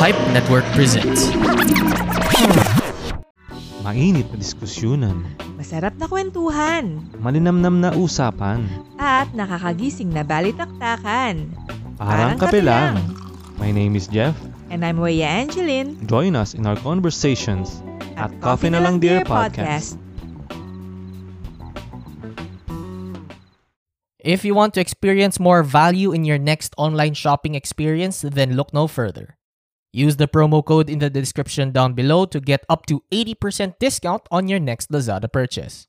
Pipe Network presents. Mainit na diskusyonan, Masarap na kwentuhan malinamnam na usapan, at nakakagising na balitaktakan. parang kape lang. My name is Jeff. And I'm Weya Angeline Join us in our conversations at Coffee na Lang Dear Podcast. If you want to experience more value in your next online shopping experience, then look no further. Use the promo code in the description down below to get up to 80% discount on your next Lazada purchase.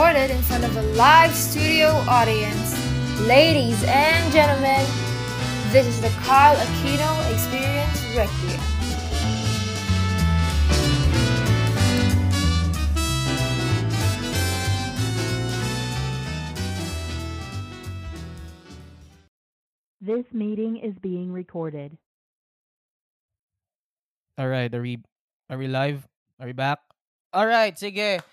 recorded in front of a live studio audience. Ladies and gentlemen, this is the Carl Aquino Experience Requiem. This meeting is being recorded. All right, are we are we live? Are we back? All right, sige.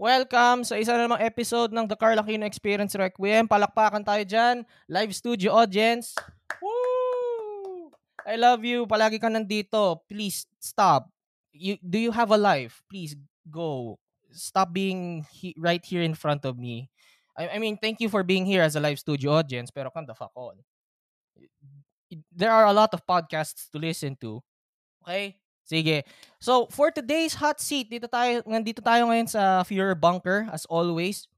Welcome sa isa na namang episode ng The Carl Aquino Experience Requiem. Palakpakan tayo dyan. Live studio audience. Woo! I love you. Palagi ka nandito. Please stop. You do you have a life? Please go. Stop being he, right here in front of me. I, I mean, thank you for being here as a live studio audience, pero come the fuck on. There are a lot of podcasts to listen to. Okay? Sige. So, for today's hot seat, dito tayo, nandito tayo ngayon sa Fear Bunker, as always.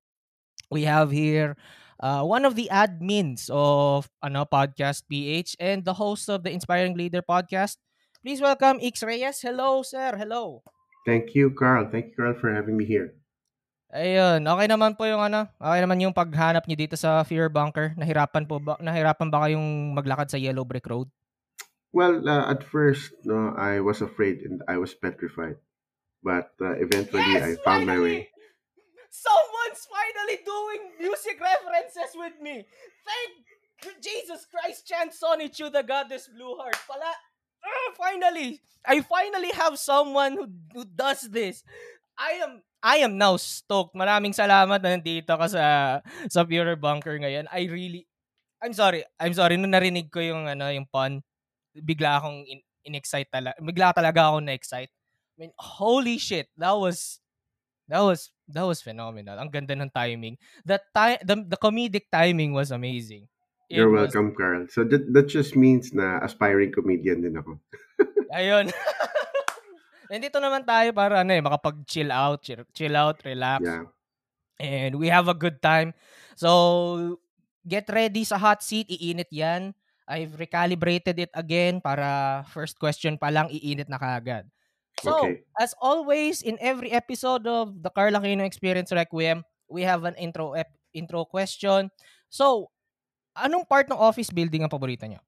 We have here uh, one of the admins of ano Podcast PH and the host of the Inspiring Leader podcast. Please welcome X Reyes. Hello, sir. Hello. Thank you, Carl. Thank you, Carl, for having me here. Ayun, okay naman po yung ano, okay naman yung paghanap niyo dito sa Fear Bunker. Nahirapan po ba, nahirapan ba kayong maglakad sa Yellow Brick Road? Well, uh, at first, no, I was afraid and I was petrified, but uh, eventually I found my way. Someone's finally doing music references with me. Thank Jesus Christ, Chant Sonny Chu, the Goddess Blue Heart. Pala, ah, finally, I finally have someone who, who does this. I am I am now stoked. Maraming salamat na nandito ka sa sa Pure Bunker ngayon. I really I'm sorry. I'm sorry nung narinig ko yung ano yung pun. Bigla akong in, in-excite talaga. Bigla talaga ako na-excite. I mean, holy shit. That was that was that was phenomenal. Ang ganda ng timing. The time the, the comedic timing was amazing. It You're was- welcome, Carl. So that, that just means na aspiring comedian din ako. Ayun. Nandito naman tayo para ano eh, makapag-chill out, chill, chill out, relax. Yeah. And we have a good time. So, get ready sa hot seat. Iinit yan. I've recalibrated it again para first question pa lang, iinit na kaagad. So, Okay. as always, in every episode of the Carl Aquino Experience Requiem, we have an intro ep- intro question. So, anong part ng office building ang paborito nyo?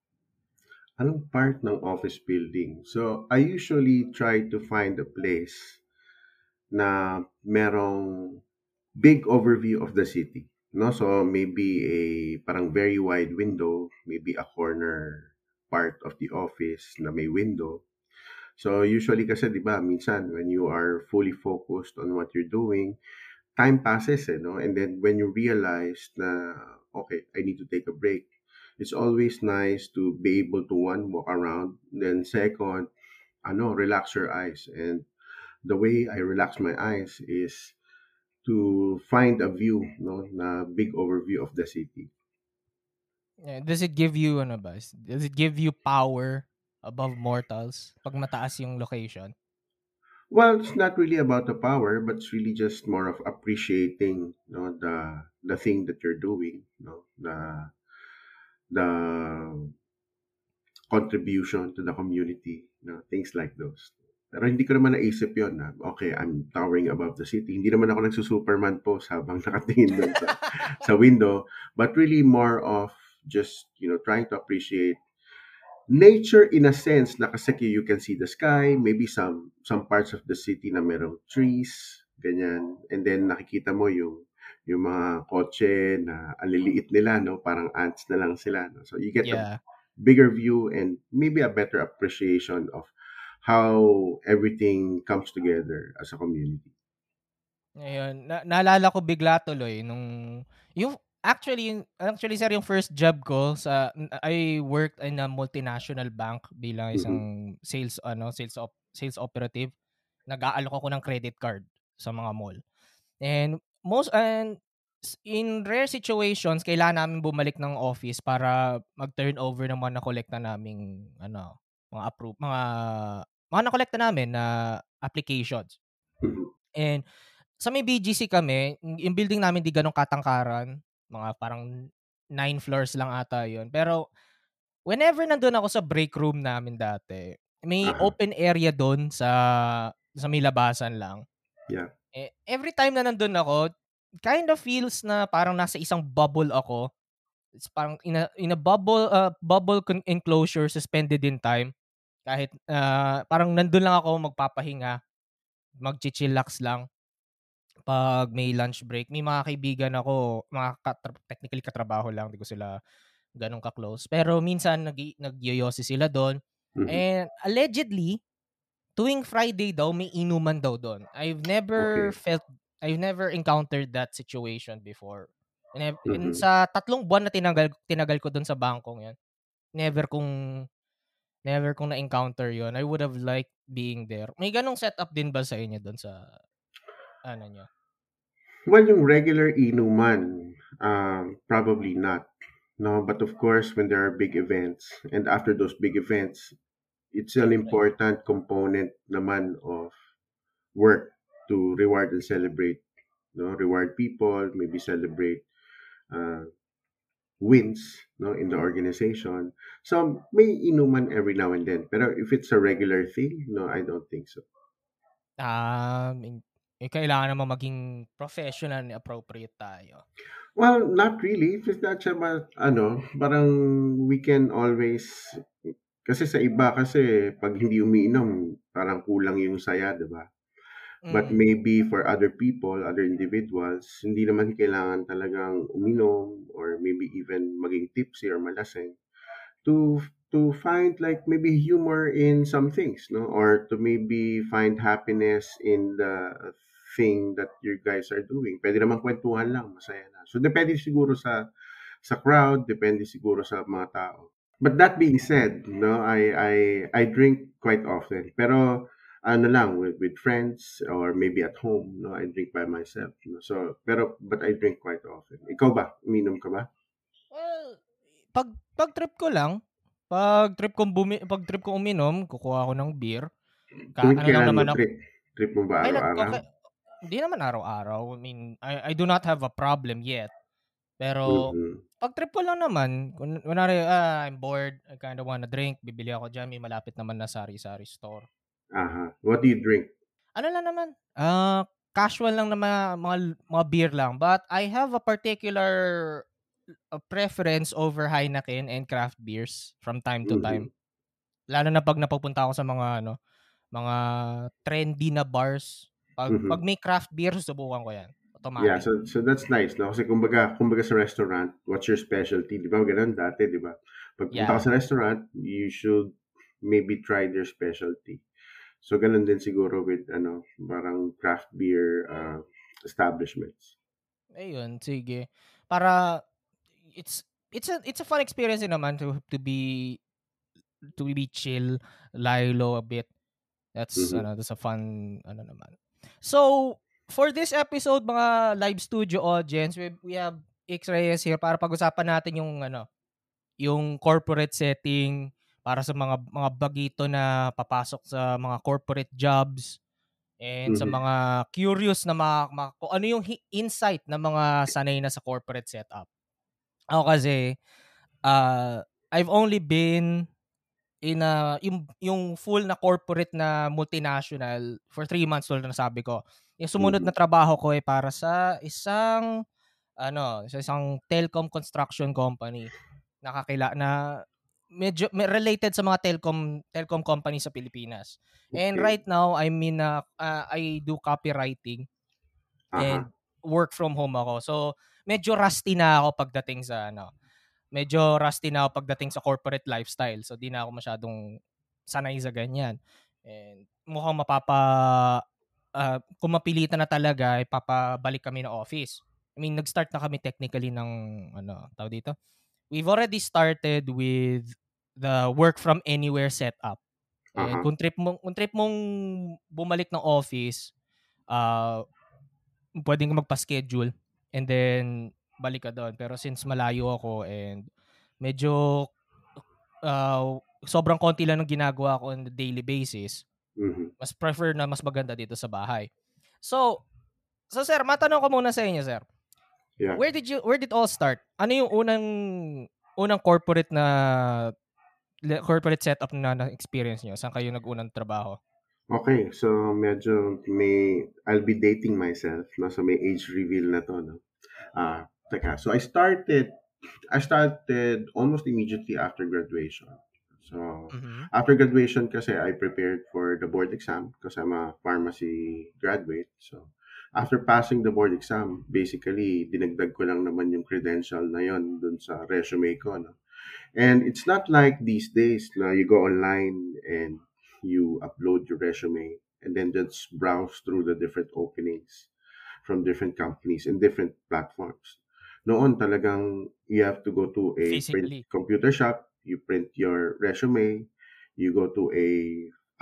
Anong part ng office building? So, I usually try to find a place na merong big overview of the city. No? So, maybe a parang very wide window, maybe a corner part of the office na may window. So, usually kasi, di ba, minsan when you are fully focused on what you're doing, time passes, eh, no? And then when you realize na, okay, I need to take a break, it's always nice to be able to one walk around then second ano relax your eyes and the way i relax my eyes is to find a view no na big overview of the city Eh, Does it give you, ano ba? Does it give you power above mortals pag mataas yung location? well it's not really about the power but it's really just more of appreciating no the the thing that you're doing no the the contribution to the community no things like those. Pero hindi ko naman naisip yon na okay I'm towering above the city. Hindi naman ako nagsusuperman pose habang nakatingin doon sa, sa window but really more of just you know trying to appreciate nature in a sense na kasi you can see the sky maybe some some parts of the city na merong trees ganyan. And then nakikita mo yung yung mga kotse na ang liliit nila no parang ants na lang sila no so you get a Yeah. bigger view and maybe a better appreciation of how everything comes together as a community. Ayun, na naalala ko bigla tuloy nung yung actually actually sir yung first job ko sa I worked in a multinational bank bilang isang sales ano sales op, sales operative. Nag-aalok ako ng credit card sa mga mall. And most and in rare situations kailangan namin bumalik ng office para mag-turnover ng mga nakolekta naming ano mga approve mga mga nakolekta namin na applications. Mhm. And sa may BGC kami, yung building namin di ganong katangkaran. Mga parang nine floors lang ata yun. Pero whenever nandun ako sa break room namin dati, may Aha. open area doon sa sa may labasan lang. Yeah. Eh, every time na nandun ako, kind of feels na parang nasa isang bubble ako. It's parang in a, in a bubble uh, bubble con- enclosure suspended in time. Kahit uh, parang nandun lang ako magpapahinga, mag-chillax lang pag may lunch break. May mga kaibigan ako, mga katra- technically katrabaho lang, di ko sila ganun ka-close. Pero minsan nag nagyoyosi sila doon. Mhm. And allegedly, tuwing Friday daw, may inuman daw doon. I've never Okay. felt, I've never encountered that situation before. And, Mhm. sa tatlong buwan na tinagal, tinagal ko doon sa bangkong yan, never kong, never kong na-encounter yon I would have liked being there. May ganong setup din ba sa inyo doon sa, ano nyo? Well, yung regular inuman, um, probably not. No, but of course, when there are big events, and after those big events, it's an important component naman of work to reward and celebrate. No, reward people, maybe celebrate uh, wins, no, in the organization. So may inuman every now and then. Pero if it's a regular thing, no, I don't think so. Um, eh, kailangan naman maging professional and appropriate tayo. Well, not really. It's not siya ba, ano, parang we can always, kasi sa iba kasi pag hindi umiinom, parang kulang yung saya, di ba? But Mm. maybe for other people, other individuals, hindi naman kailangan talagang uminom or maybe even maging tipsy or malasing to to find like maybe humor in some things, no? Or to maybe find happiness in the thing that you guys are doing. Pwede naman kwentuhan lang, masaya na. So depende siguro sa sa crowd, depende siguro sa mga tao. But that being said, no, I I I drink quite often. Pero ano lang with, with friends or maybe at home, no, I drink by myself. No? So pero but I drink quite often. Ikaw ba? Uminom ka ba? Well, pag pag trip ko lang, pag trip kong bumi, pag trip ko uminom, kukuha ako ng beer. Ka, ano lang mo naman ako. trip? Trip mo ba araw-araw? hindi naman araw-araw. I mean, I, I do not have a problem yet. Pero Mhm. Pag trip ko lang naman, kun kunwari, ah, I'm bored, I kind of wanna drink, bibili ako dyan, may malapit naman na sari-sari store. Aha. What do you drink? Ano lang naman, ah, casual lang na mga, mga, mga beer lang. But I have a particular uh, preference over Heineken and craft beers from time to Mhm. time. Lalo na pag napupunta ako sa mga ano, mga trendy na bars. Pag Mhm. pag may craft beer, susubukan ko 'yan. Yeah, Automatic. so so that's nice, no? Kasi kumbaga, kumbaga sa restaurant, what's your specialty? Di ba ganun dati, di ba? Pag punta ka Yeah. sa restaurant, you should maybe try their specialty. So ganun din siguro with ano, parang craft beer uh, establishments. Ayun, sige. Para it's it's a it's a fun experience naman to to be to be chill, lie low a bit. That's Mhm. ano, that's a fun ano naman. So, for this episode mga live studio audience, we, we have X Reyes here para pag-usapan natin yung ano, yung corporate setting para sa mga mga bagito na papasok sa mga corporate jobs and sa Mhm. mga curious na mga, mga kung ano yung insight ng mga sanay na sa corporate setup. Ako kasi uh, I've only been in a, yung, yung full na corporate na multinational for three months tulad na sabi ko. Yung sumunod na trabaho ko ay para sa isang ano, sa isang telecom construction company nakakila na medyo related sa mga telecom telecom company sa Pilipinas. And Okay. right now I'm in a, uh, I do copywriting and Aha. work from home ako. So medyo rusty na ako pagdating sa ano. Medyo rusty na ako pagdating sa corporate lifestyle. So di na ako masyadong sanay sa ganyan. And mukhang mapapa ah, kung mapilitan na talaga, ipapabalik kami ng office. I mean, nag-start na kami technically ng ano, tawag dito. We've already started with the work from anywhere setup. And Aha. kung trip mo kung trip mong bumalik ng office, ah pwedeng magpa-schedule and then balik ka doon. Pero since malayo ako and medyo ah, sobrang konti lang ng ginagawa ko on a daily basis, Mhm. mas prefer na mas maganda dito sa bahay. So, so sir, matanong ko muna sa inyo, sir. Yeah. Where did you where did all start? Ano yung unang unang corporate na corporate setup na na-experience nyo? Saan kayo nag-unang trabaho? Okay, so medyo may I'll be dating myself, no? So may age reveal na to, no? Ah, teka. So I started I started almost immediately after graduation. So Mhm. after graduation kasi I prepared for the board exam because I'm a pharmacy graduate. So after passing the board exam, basically dinagdag ko lang naman yung credential na yon dun sa resume ko, no? And it's not like these days na you go online and you upload your resume and then just browse through the different openings from different companies and different platforms. Noon talagang you have to go to a Physically. computer shop, you print your resume, you go to a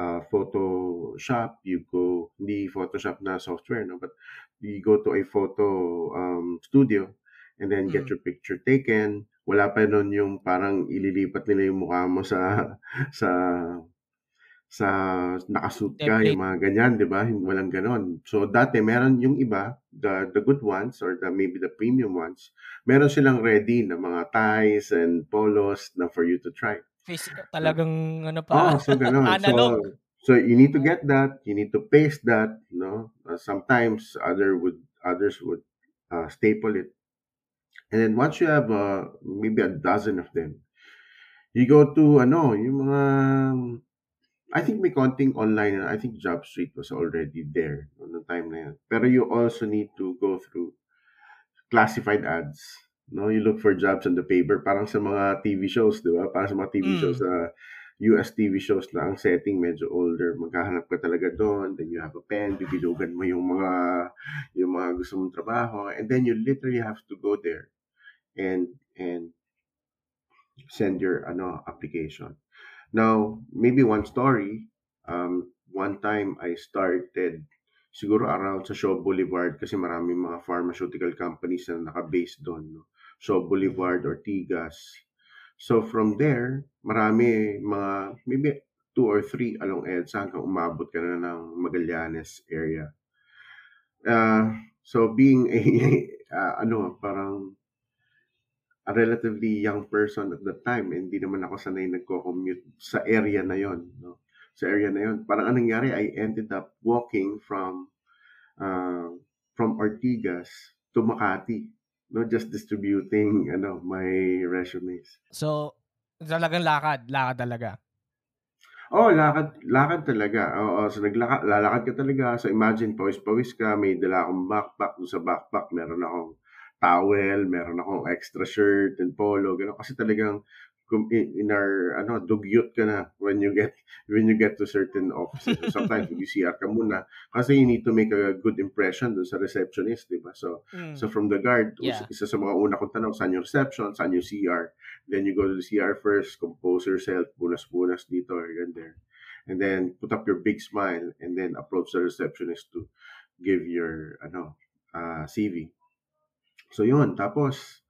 uh, photo shop, you go, hindi Photoshop na software, no? but you go to a photo um, studio and then get Mm. your picture taken. Wala pa nun yung parang ililipat nila yung mukha mo sa sa sa nakasuit ka, yung mga ganyan, di ba? Walang ganon. So, dati, meron yung iba, the, the good ones, or the, maybe the premium ones, meron silang ready na mga ties and polos na for you to try. Physical, talagang ano Oh, pa, so ganon. analog. So, so you need to get that, you need to paste that, no? Uh, sometimes other would others would uh, staple it. And then once you have uh, maybe a dozen of them, you go to ano, yung mga I think may konting online na I think Job Street was already there noong time na yun. Pero you also need to go through classified ads. No, you look for jobs on the paper parang sa mga TV shows, 'di ba? Parang sa mga TV Mm. shows sa US TV shows na ang setting medyo older. Maghahanap ka talaga doon, then you have a pen, bibilugan mo yung mga yung mga gusto mong trabaho and then you literally have to go there and and send your ano application. Now, maybe one story, um, one time I started siguro around sa Shaw Boulevard kasi maraming mga pharmaceutical companies na naka-base doon. No? Shaw Boulevard, Ortigas. So from there, marami mga, maybe two or three along EDSA hanggang umabot ka na ng Magallanes area. Uh, so being a, uh, ano, parang a relatively young person at that time, hindi naman ako sanay nagko-commute sa area na yon, no? Sa area na yon. Parang anong nangyari, I ended up walking from uh, from Ortigas to Makati, no? Just distributing ano, my resumes. So, talagang lakad, lakad talaga. Oh, lakad, lakad talaga. Oo, so naglakad, lalakad ka talaga. So imagine, pawis-pawis ka, may dala akong backpack. Doon sa backpack, meron akong towel, meron akong extra shirt and polo, gano'n. Kasi talagang in, our ano dugyot ka na when you get when you get to certain offices. So sometimes you CR ka muna kasi you need to make a good impression dun sa receptionist, di ba? So Mm. So from the guard, Yeah. isa sa mga una kong tanong, saan yung reception, saan yung CR? Then you go to the CR first, compose yourself, bunas-bunas dito or yan there. And then put up your big smile and then approach the receptionist to give your ano uh, CV. So yun, tapos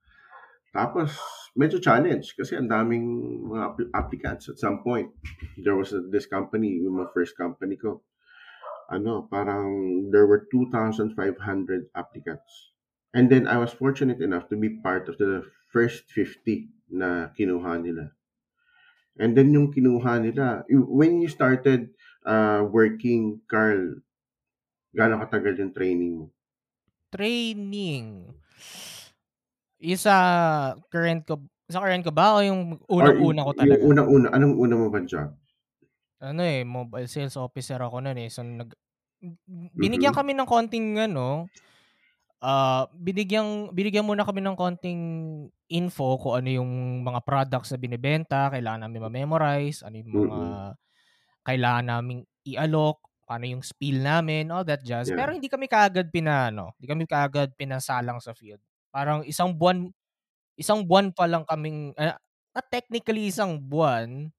tapos medyo challenge kasi ang daming mga app- applicants at some point. There was this company, yung mga first company ko. Ano, parang there were 2,500 applicants. And then I was fortunate enough to be part of the first 50 na kinuha nila. And then yung kinuha nila, when you started uh, working, Carl, gaano katagal yung training mo? Training. Yung sa current ko, sa current ko ba o yung unang-una ko talaga? Yung unang-una, anong una mo ba job? ano eh, mobile sales officer ako noon eh. So, nag, binigyan Mhm. kami ng konting ano, ah binigyan, binigyan muna kami ng konting info kung ano yung mga products na binibenta, kailangan namin ma-memorize, ano yung mga Mm-mm. kailangan namin i-alok, paano yung spiel namin, all that jazz. Yeah. Pero hindi kami kaagad pinano, hindi kami kaagad pinasalang sa field. Parang isang buwan, isang buwan pa lang kaming, uh, not technically isang buwan,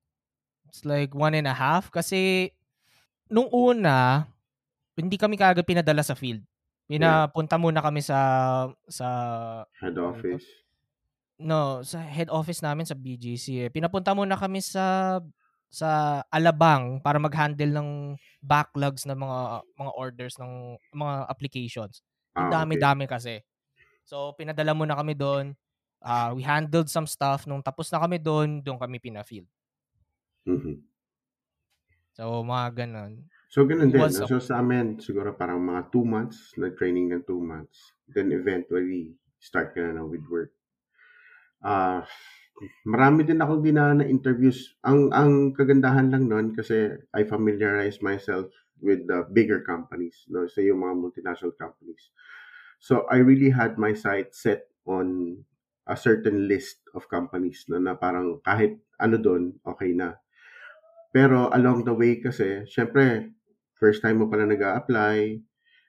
it's like one and a half kasi nung una, hindi kami kaagad pinadala sa field. Pinapunta muna kami sa sa Head office. no, sa head office namin sa BGC. Eh. Pinapunta muna kami sa sa Alabang para mag-handle ng backlogs ng mga mga orders ng mga applications. Ang Ah, okay. dami-dami kasi. So pinadala muna kami doon. Ah, we handled some stuff nung tapos na kami doon, doon kami pina-field. Mhm. So mga ganun. So, ganun din. Was? So, sa amin, siguro parang mga two months, nag-training ng two months. Then, eventually, start ka na, na with work. Ah, marami din akong dinaan na interviews. Ang, ang kagandahan lang nun, kasi I familiarize myself with the bigger companies, no? So, yung mga multinational companies. So, I really had my sight set on a certain list of companies na, na parang kahit ano doon, okay na. Pero along the way kasi, syempre, first time mo pala nag apply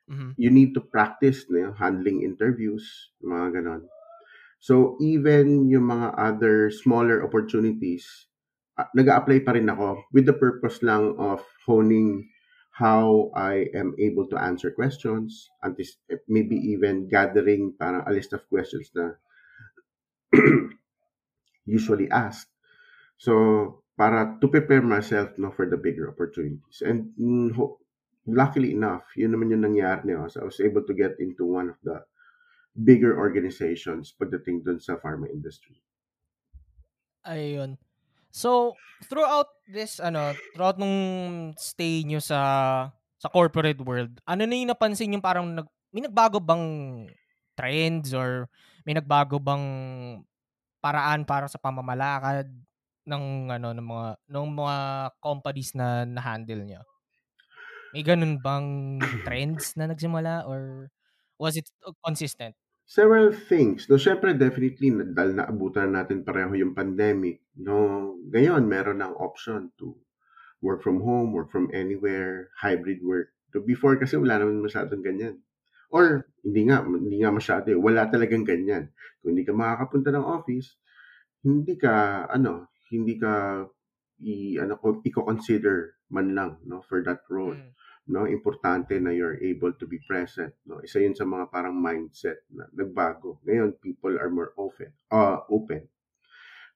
Mhm. you need to practice no, handling interviews, mga ganon. So, even yung mga other smaller opportunities, uh, nag apply pa rin ako with the purpose lang of honing how I am able to answer questions, antis- maybe even gathering parang a list of questions na usually asked. So, para to prepare myself no for the bigger opportunities. And mm, luckily enough, yun naman yung nangyari niyo. So, I was able to get into one of the bigger organizations pagdating dun sa pharma industry. Ayun. So, throughout this, ano, throughout nung stay nyo sa sa corporate world, ano na yung napansin yung parang nag, may nagbago bang trends or may nagbago bang paraan para sa pamamalakad ng ano ng mga ng mga companies na na-handle nyo? May ganun bang trends na nagsimula or was it consistent? Several things. No, syempre, definitely, na- dahil naabutan natin pareho yung pandemic, no, ngayon, meron ng option to work from home, work from anywhere, hybrid work. So, before kasi wala naman masyadong ganyan. Or, hindi nga, hindi nga masyado. eh. Wala talagang ganyan. Kung hindi ka makakapunta ng office, hindi ka, ano, hindi ka, i, ano, i-consider man lang, no, for that role Mm. No importante na you're able to be present no? Isa yun sa mga parang mindset na nagbago. Ngayon people are more open uh, open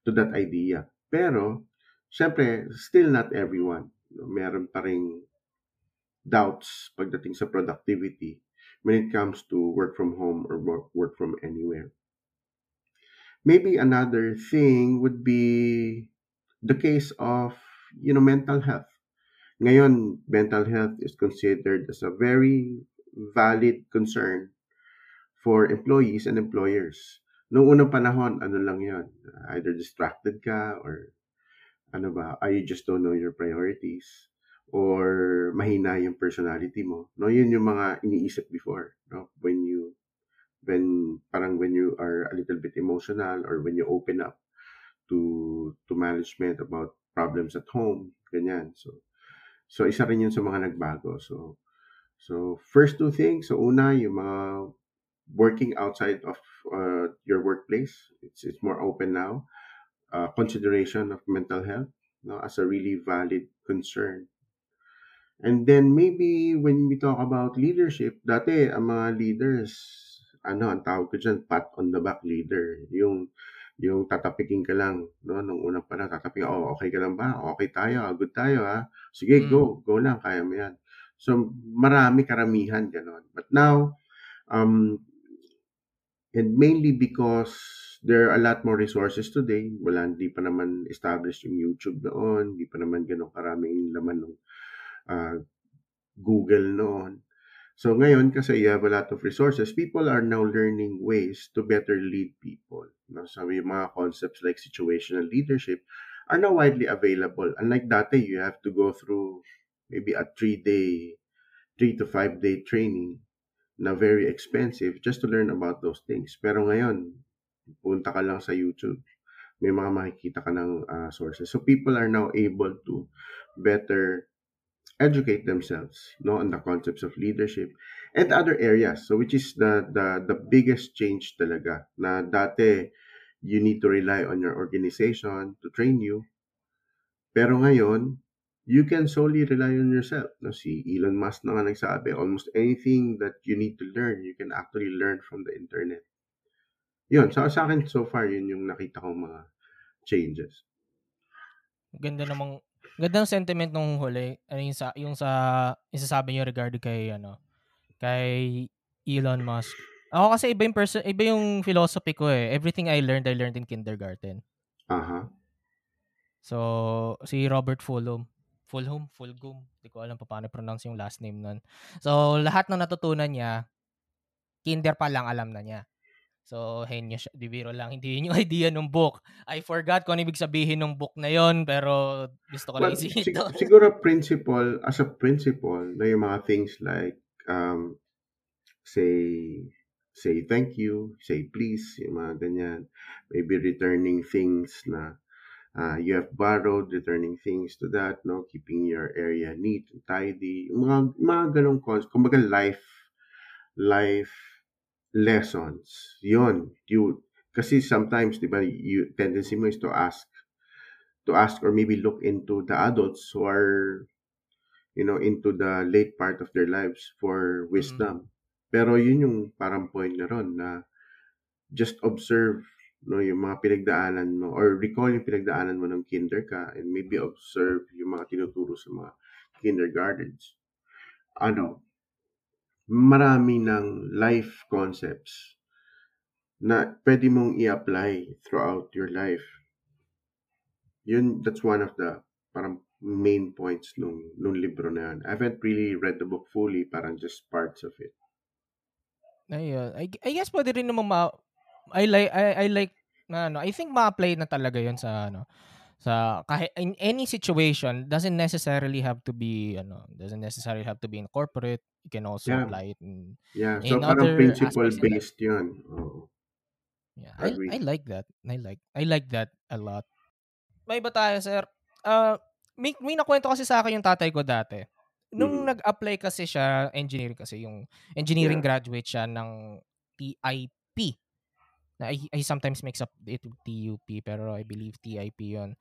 to that idea. Pero syempre still not everyone no? meron pa ring doubts pagdating sa productivity when it comes to work from home or work, work from anywhere. Maybe another thing would be the case of you know mental health ngayon, mental health is considered as a very valid concern for employees and employers. Noong unang panahon, ano lang yon Either distracted ka or ano ba, I just don't know your priorities or mahina yung personality mo. No, yun yung mga iniisip before, no? When you when parang when you are a little bit emotional or when you open up to to management about problems at home, ganyan. So So, isa rin yun sa mga nagbago. So, so first two things. So, una, yung mga working outside of uh, your workplace. It's, it's more open now. Uh, consideration of mental health no, as a really valid concern. And then maybe when we talk about leadership, dati ang mga leaders, ano, ang tawag ko dyan, pat on the back leader. Yung yung tatapikin ka lang, no? Nung unang panahon, tatapikin, oh, okay ka lang ba? Okay tayo, ah, good tayo, ha? Sige, Mm. go, go lang, kaya mo yan. So, marami karamihan, ganon. But now, um, and mainly because there are a lot more resources today, wala, hindi pa naman established yung YouTube noon, hindi pa naman ganun karaming laman ng uh, Google noon. So ngayon, kasi you have a lot of resources, people are now learning ways to better lead people. No? So yung mga concepts like situational leadership are now widely available. Unlike dati, you have to go through maybe a three-day, three to five-day training na very expensive just to learn about those things. Pero ngayon, punta ka lang sa YouTube, may mga makikita ka ng uh, sources. So people are now able to better educate themselves no on the concepts of leadership and other areas. So which is the the the biggest change talaga na dati you need to rely on your organization to train you. Pero ngayon you can solely rely on yourself. No si Elon Musk na nga nagsabi almost anything that you need to learn you can actually learn from the internet. Yun sa sa akin so far yun yung nakita kong mga changes. Ganda namang ganda ng sentiment nung huli. Ano yung sa yung sa yung sasabi niyo regarding kay ano kay Elon Musk. Ako kasi iba yung person, iba yung philosophy ko eh. Everything I learned, I learned in kindergarten. aha So, si Robert Fulham. Fulham? Fulgum? Hindi ko alam pa paano pronounce yung last name nun. So, lahat ng natutunan niya, kinder pa lang alam na niya. So, henyo siya. Di biro lang. Hindi yun yung idea ng book. I forgot kung ano ibig sabihin ng book na yon pero gusto ko lang Well, sig- siguro principle, as a principle, na yung mga things like, um, say, say thank you, say please, yung mga ganyan. Maybe returning things na uh, you have borrowed, returning things to that, no? Keeping your area neat and tidy. Yung mga, mga ganong cons, kumbaga life, life lessons. Yun, you, kasi sometimes, di ba, you, tendency mo is to ask to ask or maybe look into the adults who are you know into the late part of their lives for wisdom. Pero yun yung parang point na ron na just observe no yung mga pinagdaanan mo or recall yung pinagdaanan mo ng kinder ka and maybe observe yung mga tinuturo sa mga kindergartens. Ano marami ng life concepts na pwede mong i-apply throughout your life yun that's one of the parang main points nung nung libro na yan. I haven't really read the book fully, parang just parts of it. Ayun. I, I guess pwede rin naman ma... I like, I, I like, na ano, I think ma-apply na talaga yon sa, ano, sa, kahit, in any situation, doesn't necessarily have to be, ano, doesn't necessarily have to be in corporate. You can also Yeah. apply it in, Yeah, In so parang other principle in based yun. Oo. yeah. I, Agree. I like that. I like, I like that a lot. May iba tayo, sir. Uh, may, may nakwento kasi sa akin yung tatay ko dati. Nung Mhm. nag-apply kasi siya, engineering kasi, yung engineering Yeah. graduate siya ng TIP. Na I, I sometimes mix up it with TUP, pero I believe TIP yon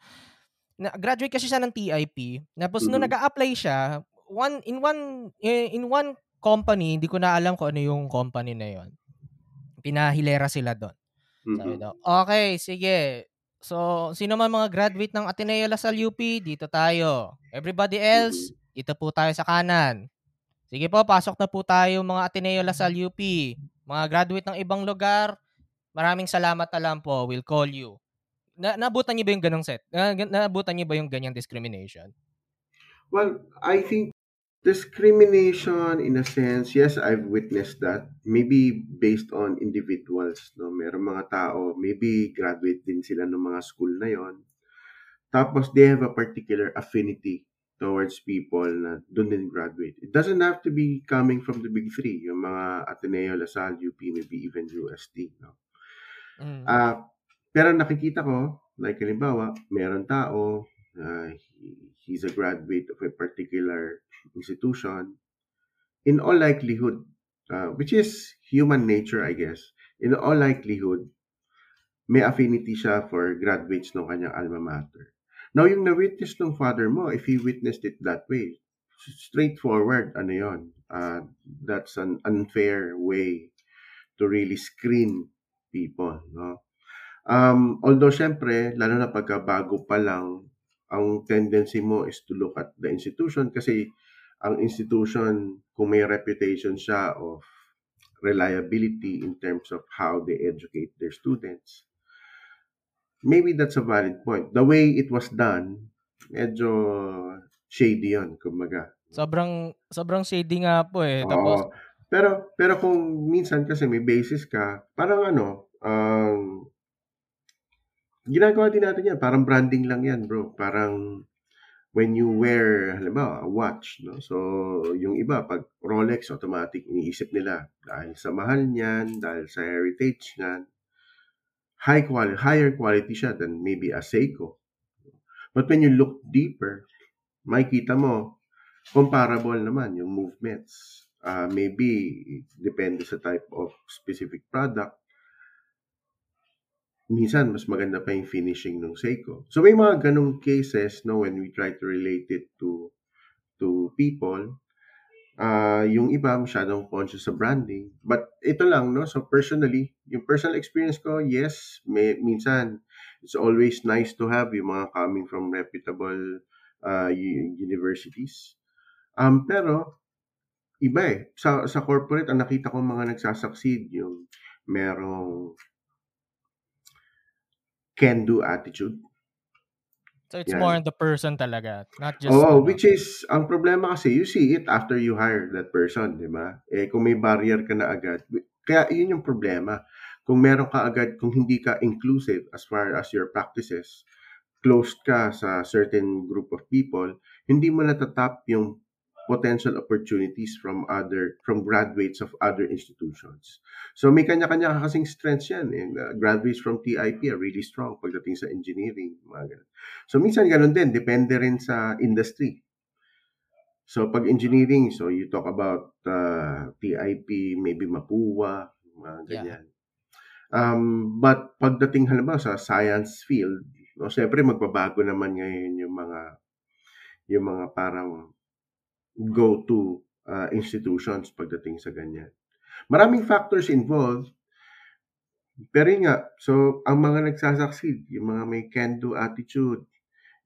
na graduate kasi siya ng TIP. Tapos nung Mhm. nag-a-apply siya, one in one eh, in one company, hindi ko na alam kung ano yung company na yon. Pinahilera sila doon. Sabi Mhm. daw, okay, sige. So, sino man mga graduate ng Ateneo Lasal UP, dito tayo. Everybody else, dito po tayo sa kanan. Sige po, pasok na po tayo mga Ateneo Lasal UP. Mga graduate ng ibang lugar, maraming salamat na lang po. We'll call you. Na nabutan niyo ba yung ganong set? Na, nabutan niyo ba yung ganyang discrimination? Well, I think discrimination in a sense, yes, I've witnessed that. Maybe based on individuals, no? Meron mga tao, maybe graduate din sila ng mga school na yon. Tapos they have a particular affinity towards people na doon din graduate. It doesn't have to be coming from the big three, yung mga Ateneo, LaSalle, UP, maybe even UST, no? Mm. Ah, pero nakikita ko, like halimbawa, meron tao, he- he's a graduate of a particular institution. In all likelihood, uh, which is human nature, I guess, in all likelihood, may affinity siya for graduates ng kanyang alma mater. Now, yung na-witness ng father mo, if he witnessed it that way, straightforward, ano yon, uh, that's an unfair way to really screen people, no? Um, although, syempre, lalo na pagka bago pa lang, ang tendency mo is to look at the institution kasi ang institution, kung may reputation siya of reliability in terms of how they educate their students, maybe that's a valid point. The way it was done, medyo shady yun, kumbaga. Sobrang sobrang shady nga po eh. Tapos Oo. Pero pero kung minsan kasi may basis ka, parang ano, um, ginagawa din natin yan. Parang branding lang yan, bro. Parang when you wear, halimbawa, a watch, no? So, yung iba, pag Rolex, automatic, iniisip nila, dahil sa mahal niyan, dahil sa heritage niyan, high quality, higher quality siya than maybe a Seiko. But when you look deeper, makikita mo, comparable naman yung movements. Uh, maybe depende sa type of specific product. Minsan, mas maganda pa yung finishing ng Seiko. So, may mga ganong cases no, when we try to relate it to to people. Uh, yung iba masyadong conscious sa branding. But ito lang, no? So personally, yung personal experience ko, yes, may, minsan, it's always nice to have yung mga coming from reputable uh, universities. Um, pero, iba eh. Sa, sa corporate, ang nakita ko mga nagsasucceed, yung merong can-do attitude. So it's Yan. more on the person talaga, not just ano. which is, ang problema kasi, you see it after you hire that person, di ba? Eh, kung may barrier ka na agad, kaya yun yung problema. Kung meron ka agad, kung hindi ka inclusive as far as your practices, closed ka sa certain group of people, hindi mo natatap yung potential opportunities from other from graduates of other institutions. So may kanya-kanya ka kasing strengths yan. And uh, graduates from TIP are really strong pagdating sa engineering. Mga ganun. So minsan ganun din, depende rin sa industry. So pag engineering, so you talk about uh, TIP, maybe Mapua, mga ganyan. Um, but pagdating halimbawa sa science field, no, syempre magbabago naman ngayon yung mga yung mga parang go-to uh, institutions pagdating sa ganyan. Maraming factors involved. Pero nga, so ang mga nagsasucceed, yung mga may can-do attitude,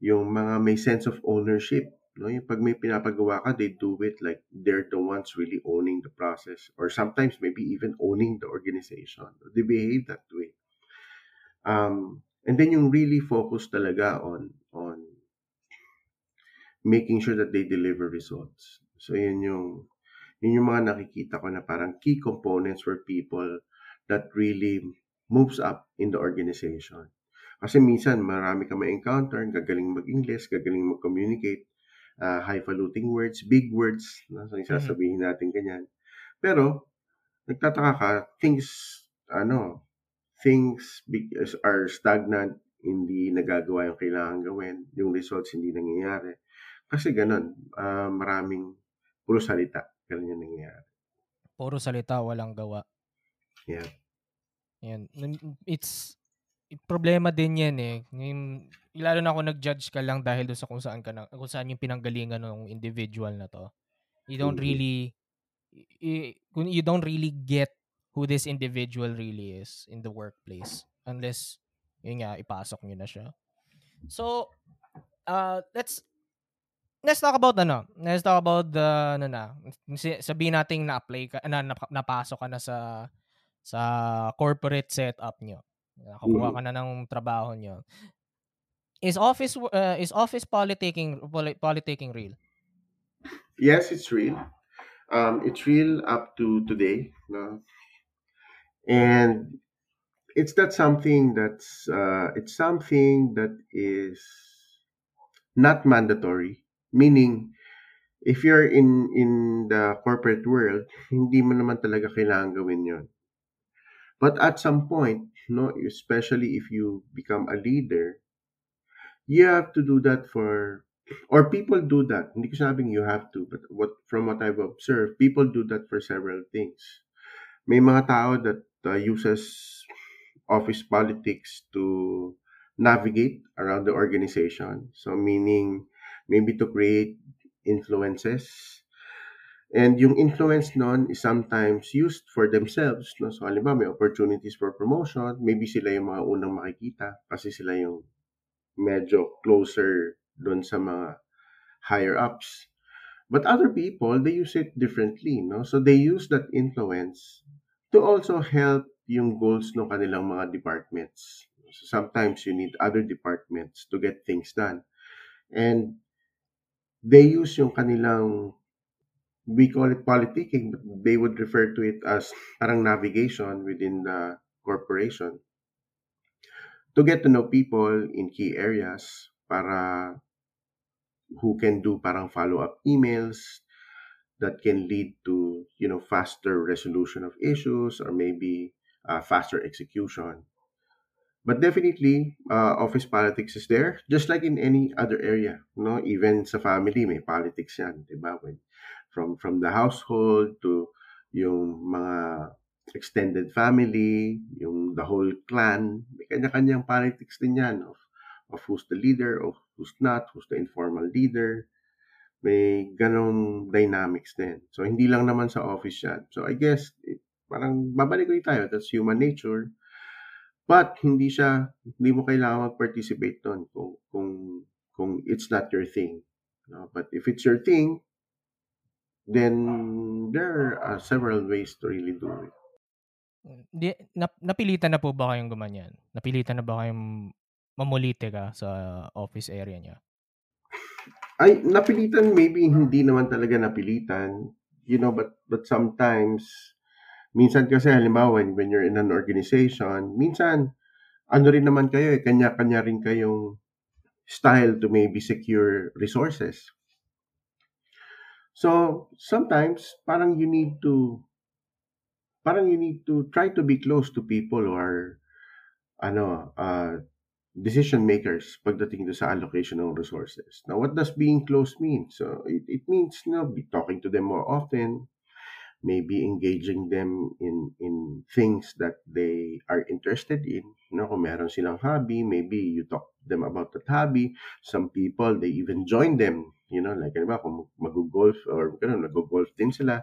yung mga may sense of ownership, no? Yung pag may pinapagawa ka, they do it like they're the ones really owning the process or sometimes maybe even owning the organization. They behave that way. Um, and then yung really focus talaga on on making sure that they deliver results. So yun yung yun yung mga nakikita ko na parang key components for people that really moves up in the organization. Kasi minsan marami ka ma-encounter, gagaling mag-English, gagaling mag-communicate, uh, highfalutin words, big words, no? so sasabihin natin ganyan. Pero nagtataka ka, things ano, things are stagnant, hindi nagagawa yung kailangan gawin, yung results hindi nangyayari. Kasi ganun, uh, maraming puro salita. Ganun yung nangyayari. Puro salita, walang gawa. Yeah. Yan. It's, it, problema din yan eh. Ngayon, lalo na kung nag-judge ka lang dahil doon sa kung saan ka na, kung saan yung pinanggalingan ng individual na to. You don't Mhm. really, you, you don't really get who this individual really is in the workplace unless yun nga ipasok niyo na siya. So, uh, let's let's talk about ano. Let's talk about the ano na. Sabihin nating na-apply ka na, na napasok ka na sa sa corporate setup nyo. Nakakuha Mhm. ka na ng trabaho nyo. Is office uh, is office politicking poli- politicking real? Yes, it's real. Um, it's real up to today. No? And it's not something that's uh, it's something that is not mandatory. Meaning, if you're in in the corporate world, hindi mo naman talaga kailangan gawin yon. But at some point, no, especially if you become a leader, you have to do that for or people do that. Hindi ko sabing you have to, but what from what I've observed, people do that for several things. May mga tao that uh, uses office politics to navigate around the organization. So meaning maybe to create influences. And yung influence nun is sometimes used for themselves. No? So, halimbawa, may opportunities for promotion. Maybe sila yung mga unang makikita kasi sila yung medyo closer doon sa mga higher ups. But other people, they use it differently. No? So, they use that influence to also help yung goals ng kanilang mga departments. So, sometimes you need other departments to get things done. And they use yung kanilang we call it politicking, but they would refer to it as parang navigation within the corporation. To get to know people in key areas para who can do parang follow-up emails that can lead to you know faster resolution of issues or maybe uh, faster execution but definitely, uh, office politics is there, just like in any other area. No, even sa family may politics yan, di ba? When, from from the household to yung mga extended family, yung the whole clan, may kanya-kanyang politics din yan of, of who's the leader, of who's not, who's the informal leader. May ganong dynamics din. So, hindi lang naman sa office yan. So, I guess, it, parang babalik ulit tayo. That's human nature. But, hindi siya, hindi mo kailangan mag-participate doon kung, kung, kung it's not your thing. No? But if it's your thing, then there are several ways to really do it. Di, nap, napilitan na po ba kayong gumanyan? Napilitan na ba kayong mamulite ka sa office area niya? Ay, napilitan, maybe hindi naman talaga napilitan. You know, but but sometimes, minsan kasi halimbawa, when, when you're in an organization, minsan, ano rin naman kayo eh, kanya-kanya rin kayong style to maybe secure resources. So, sometimes, parang you need to, parang you need to try to be close to people who are, ano, uh, decision makers pagdating to sa allocation ng resources. Now, what does being close mean? So, it, it means, you know, be talking to them more often, maybe engaging them in in things that they are interested in. You know, kung meron silang hobby, maybe you talk them about that hobby. Some people, they even join them. You know, like, ano ba, kung mag-golf or ganun, nag-golf din sila.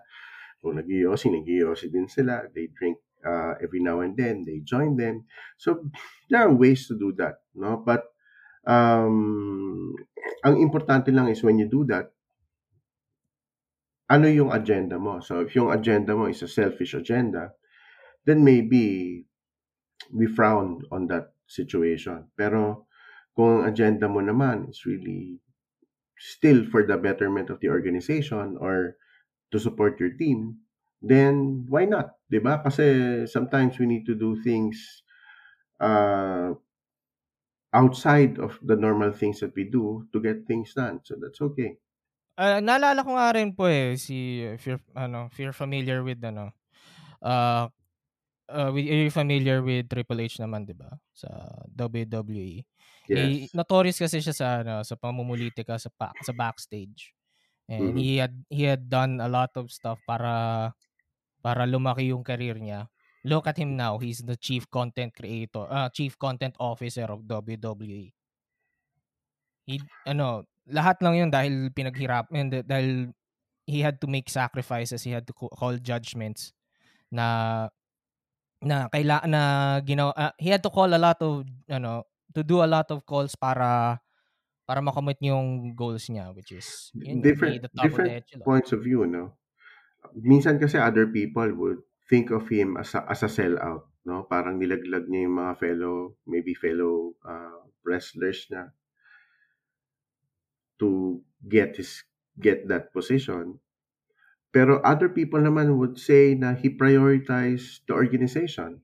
Kung nag-iossi, nag-iossi din sila. They drink uh, every now and then they join them so there are ways to do that no but um ang importante lang is when you do that ano yung agenda mo so if yung agenda mo is a selfish agenda then maybe we frown on that situation pero kung ang agenda mo naman is really still for the betterment of the organization or to support your team then why not? 'Di ba? Kasi sometimes we need to do things uh, outside of the normal things that we do to get things done. So that's okay. Uh, naalala ko nga rin po eh si if you're ano, if you're familiar with ano uh uh with, are you familiar with Triple H naman, 'di ba? Sa WWE. Yes. Eh, notorious kasi siya sa ano, sa pamumulitika sa pa, sa backstage. And Mhm. he had he had done a lot of stuff para para lumaki yung career niya. Look at him now. He's the chief content creator, uh, chief content officer of WWE. He, ano, lahat lang yun dahil pinaghirap, and dahil he had to make sacrifices, he had to call judgments na na kaila na ginawa uh, he had to call a lot of ano to do a lot of calls para para makamit yung goals niya which is yun, different the top different of the echelon. points of view, no? Minsan kasi other people would think of him as a, as a sellout, no? Parang nilaglag niya yung mga fellow, maybe fellow uh, wrestlers na to get his get that position. Pero other people naman would say na he prioritized the organization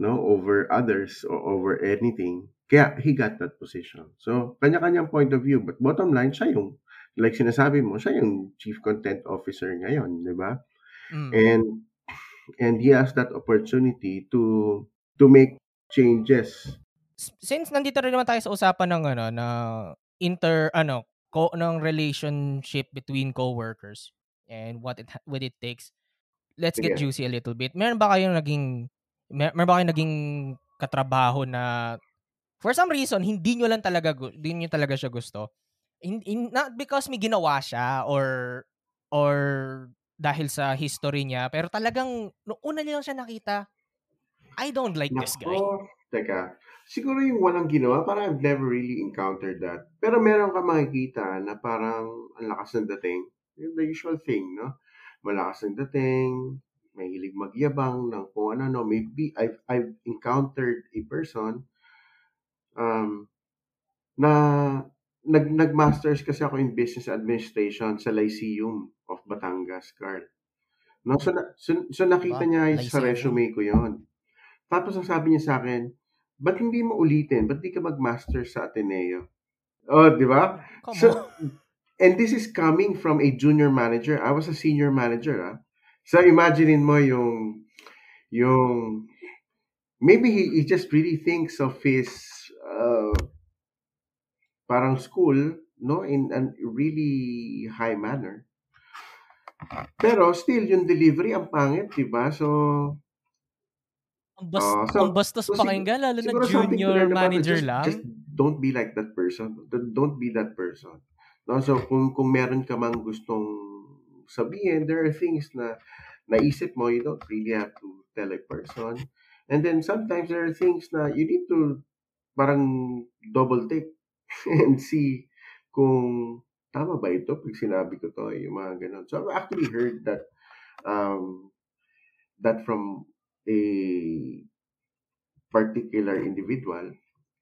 no over others or over anything. Kaya he got that position. So, kanya-kanyang point of view. But bottom line, siya yung, like sinasabi mo, siya yung chief content officer ngayon, di ba? Mm. And, and he has that opportunity to, to make changes. Since nandito rin naman tayo sa usapan ng ano, na inter, ano, ko, ng relationship between co-workers and what it, what it takes, let's get Sige. juicy a little bit. Meron ba kayong naging, mer- meron ba kayong naging katrabaho na for some reason, hindi nyo lang talaga, hindi nyo talaga siya gusto. In, in, not because may ginawa siya or, or dahil sa history niya, pero talagang, nung una niyo lang siya nakita, I don't like this guy. Teka. Siguro yung walang ginawa, parang I've never really encountered that. Pero meron ka makikita na parang ang lakas ng dating. Yung The usual thing, no? Malakas ng dating, mahilig magyabang ng kung ano, no? Maybe I've, I've encountered a person um, na nag, nag-masters kasi ako in business administration sa Lyceum of Batangas, Carl. No, so, so, so nakita niya sa resume ko yon. Tapos ang sabi niya sa akin, ba't hindi mo ulitin? Ba't di ka mag-master sa Ateneo? Oh, di ba? So, and this is coming from a junior manager. I was a senior manager, ah. So, imagine mo yung, yung, maybe he, he just really thinks of his uh, parang school no in a really high manner. Pero still yung delivery ang pangit, 'di ba? So Ang, bas, uh, so, ang bastos so pakinggan, lalo na junior manager just, lang. just don't be like that person. Don't- Don't be that person. No, so kung kung meron ka mang gustong sabihin, there are things na naisip mo, you don't really have to tell a person. And then sometimes there are things na you need to parang double take and see kung tama ba ito pag sinabi ko to, yung mga ganun. So I've actually heard that um, that from a particular individual.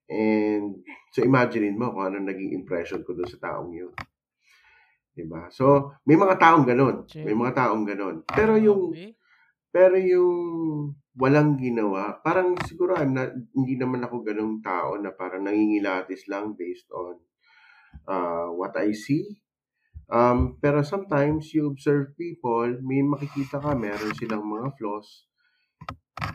And so imaginein mo kung ano naging impression ko doon sa taong yun. Diba? So, may mga taong ganun. May mga taong ganun. Pero yung pero yung walang ginawa, parang siguro I'm not, hindi naman ako ganung tao na parang nangingilatis lang based on uh, what I see. Um, pero sometimes you observe people, may makikita ka, meron silang mga flaws.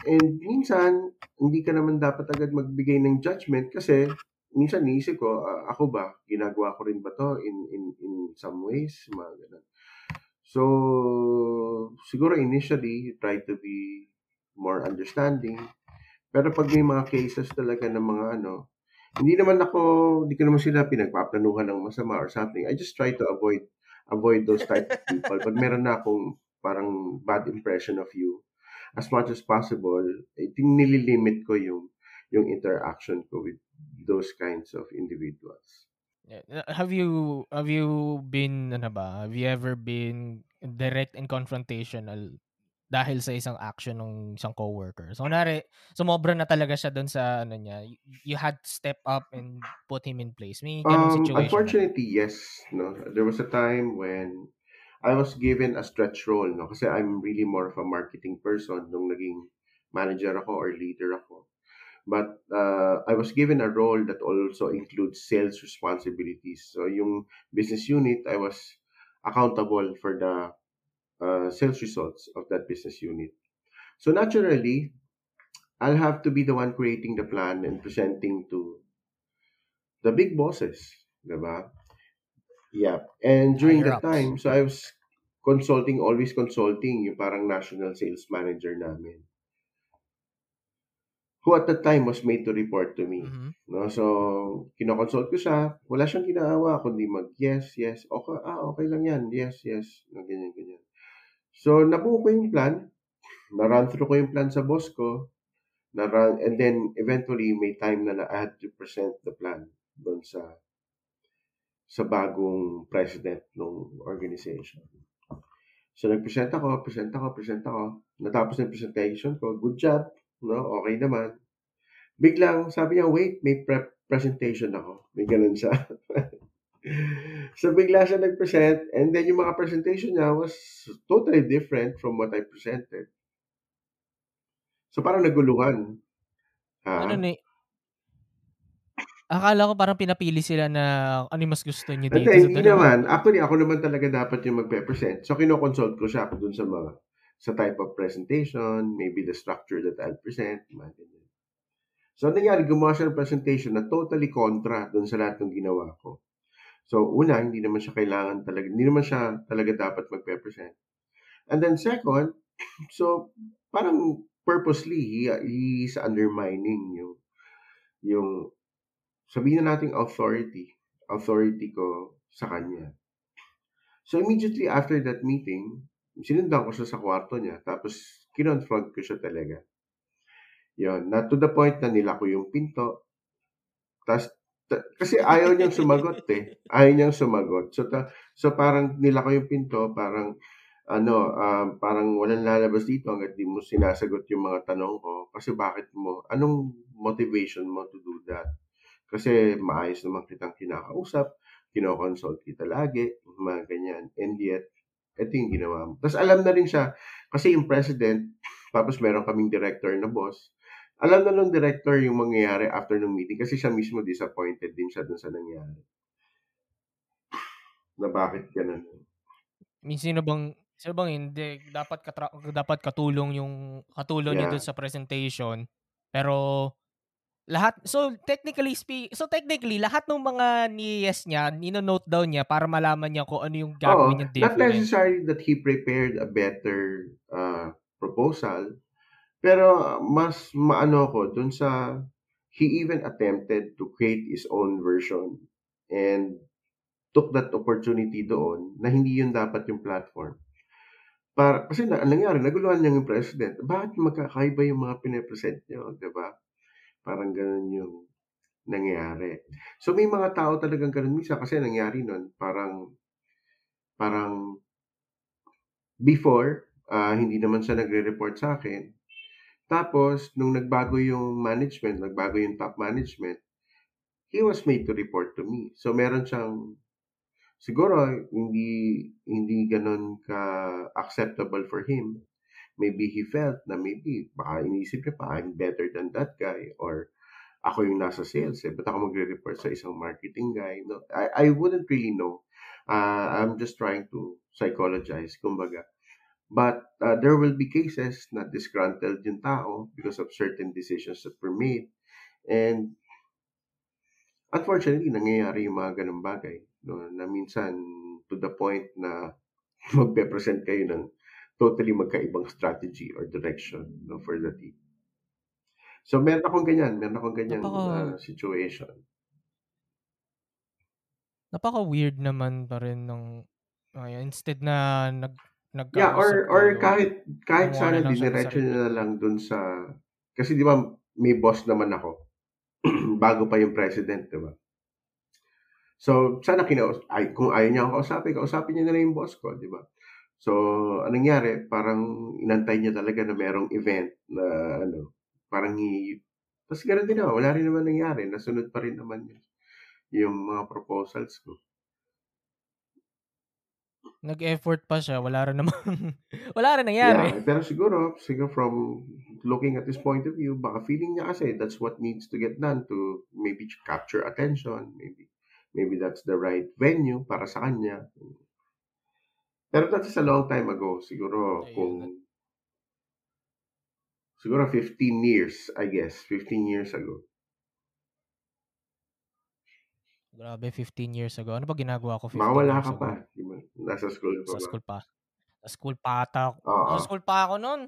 And minsan, hindi ka naman dapat agad magbigay ng judgment kasi minsan niisip ko, ah, ako ba, ginagawa ko rin ba to in, in, in some ways? Mga ganun. So, siguro initially, you try to be more understanding. Pero pag may mga cases talaga ng mga ano, hindi naman ako, hindi ko naman sila pinagpaplanuhan ng masama or something. I just try to avoid avoid those type of people. Pag meron na akong parang bad impression of you, as much as possible, I think nililimit ko yung yung interaction ko with those kinds of individuals. Yeah. Have you have you been ano ba? Have you ever been direct and confrontational dahil sa isang action ng isang coworker? So kunwari, sumobra na talaga siya doon sa ano niya. You, you had to step up and put him in place. May ganung Um, situation. unfortunately, yes. No, there was a time when I was given a stretch role, no, kasi I'm really more of a marketing person nung naging manager ako or leader ako. But uh, I was given a role that also includes sales responsibilities. So yung business unit, I was accountable for the uh, sales results of that business unit. So naturally, I'll have to be the one creating the plan and presenting to the big bosses, diba? Yeah. And during Higher that ups. time, so I was consulting, always consulting yung parang national sales manager namin. Who at the time was made to report to me. Mhm. No, so kinoconsult ko siya, wala siyang ginagawa kundi mag yes, yes, okay, ah, okay lang yan, yes, yes, na ganyan, ganyan. So nabuo ko yung plan, na-run through ko yung plan sa boss ko, na-run, and then eventually may time na na I had to present the plan doon sa sa bagong president ng organization. So nag-present ako, present ako, present ako. Natapos ng presentation ko, good job, no? Okay naman. Biglang sabi niya, wait, may prep presentation ako. May ganun siya. so bigla siya nag-present and then yung mga presentation niya was totally different from what I presented. So parang naguluhan. Ha? Ano ni? Akala ko parang pinapili sila na ano mas gusto niyo dito. Hindi, naman. Actually, ako naman talaga dapat yung magpe-present. So, kinoconsult ko siya dun sa mga, sa type of presentation, maybe the structure that I'll present, mga ganyan. So, ang nangyari, gumawa siya ng presentation na totally kontra dun sa lahat ng ginawa ko. So, una, hindi naman siya kailangan talaga, hindi naman siya talaga dapat magpe-present. And then second, so, parang purposely, he, he's undermining yung, yung, sabihin na nating authority, authority ko sa kanya. So immediately after that meeting, sinundan ko siya sa kwarto niya, tapos kinonfront ko siya talaga. Yun, na to the point na nila ko yung pinto. Tas, ta- kasi ayaw niyang sumagot eh. Ayaw niyang sumagot. So, ta, so parang nila ko yung pinto, parang ano, um, parang walang lalabas dito hanggat di mo sinasagot yung mga tanong ko. Kasi bakit mo, anong motivation mo to do that? Kasi maayos naman kitang kinakausap, kinokonsult kita lagi, mga ganyan. And yet, ito yung ginawa mo. Tapos alam na rin siya, kasi yung president, tapos meron kaming director na boss, alam na ng director yung mangyayari after ng meeting kasi siya mismo disappointed din siya dun sa nangyari. Na bakit ganun. Sino bang sino bang hindi dapat katra, dapat katulong yung katulong niya Yeah. doon sa presentation. Pero lahat so technically speak so technically lahat ng mga ni-yes niya nino-note down niya para malaman niya kung ano yung Oo, gagawin niya not different. necessarily that he prepared a better uh, proposal, pero mas maano ko dun sa he even attempted to create his own version and took that opportunity doon na hindi yun dapat yung platform. Para, kasi na, ang nangyari, naguluhan niya yung president. Bakit magkakaiba yung mga pinapresent niyo, di ba? Parang ganun yung nangyari. So may mga tao talagang ganun minsan kasi nangyari nun, parang parang before, ah, hindi naman siya nagre-report sa akin. Tapos, nung nagbago yung management, nagbago yung top management, he was made to report to me. So meron siyang siguro hindi hindi ganun ka acceptable for him maybe he felt na maybe baka inisip niya pa I'm better than that guy or ako yung nasa sales eh ba't ako magre-report sa isang marketing guy? No I I wouldn't really know. Uh, I'm just trying to psychologize kumbaga. But uh, there will be cases na disgruntled yung tao because of certain decisions that were made. And unfortunately nangyayari yung mga ganung bagay no na minsan to the point na magpe-present kayo ng totally magkaibang strategy or direction no, for the team. So, meron akong ganyan. Meron akong ganyang Napaka- uh, situation. Napaka-weird naman pa rin ng ayun, instead na nag Yeah, or or kayo, kahit kahit sana diniretso na lang dun sa kasi di ba may boss naman ako bago pa yung president, di ba? So, sana kinaus ay kung ayaw niya akong kausapin, kausapin niya na lang yung boss ko, di ba? So, anong nangyari, parang inantay niya talaga na merong event na ano, parang hi tapos gano'n din naman, wala rin naman nangyari, nasunod pa rin naman yung yung mga proposals ko. Nag-effort pa siya, wala rin naman wala rin nangyari. Yeah, pero siguro, siguro from looking at this point of view, baka feeling niya kasi that's what needs to get done to maybe capture attention, maybe maybe that's the right venue para sa kanya. Pero that is a long time ago, siguro Ayun. kung siguro 15 years, I guess, 15 years ago. Grabe, 15 years ago. Ano ba ginagawa ko 15 Baka wala years ka ago? pa, di ba? Nasa school pa Sa ba? school pa. Sa school pa ata ako. Sa school pa ako noon.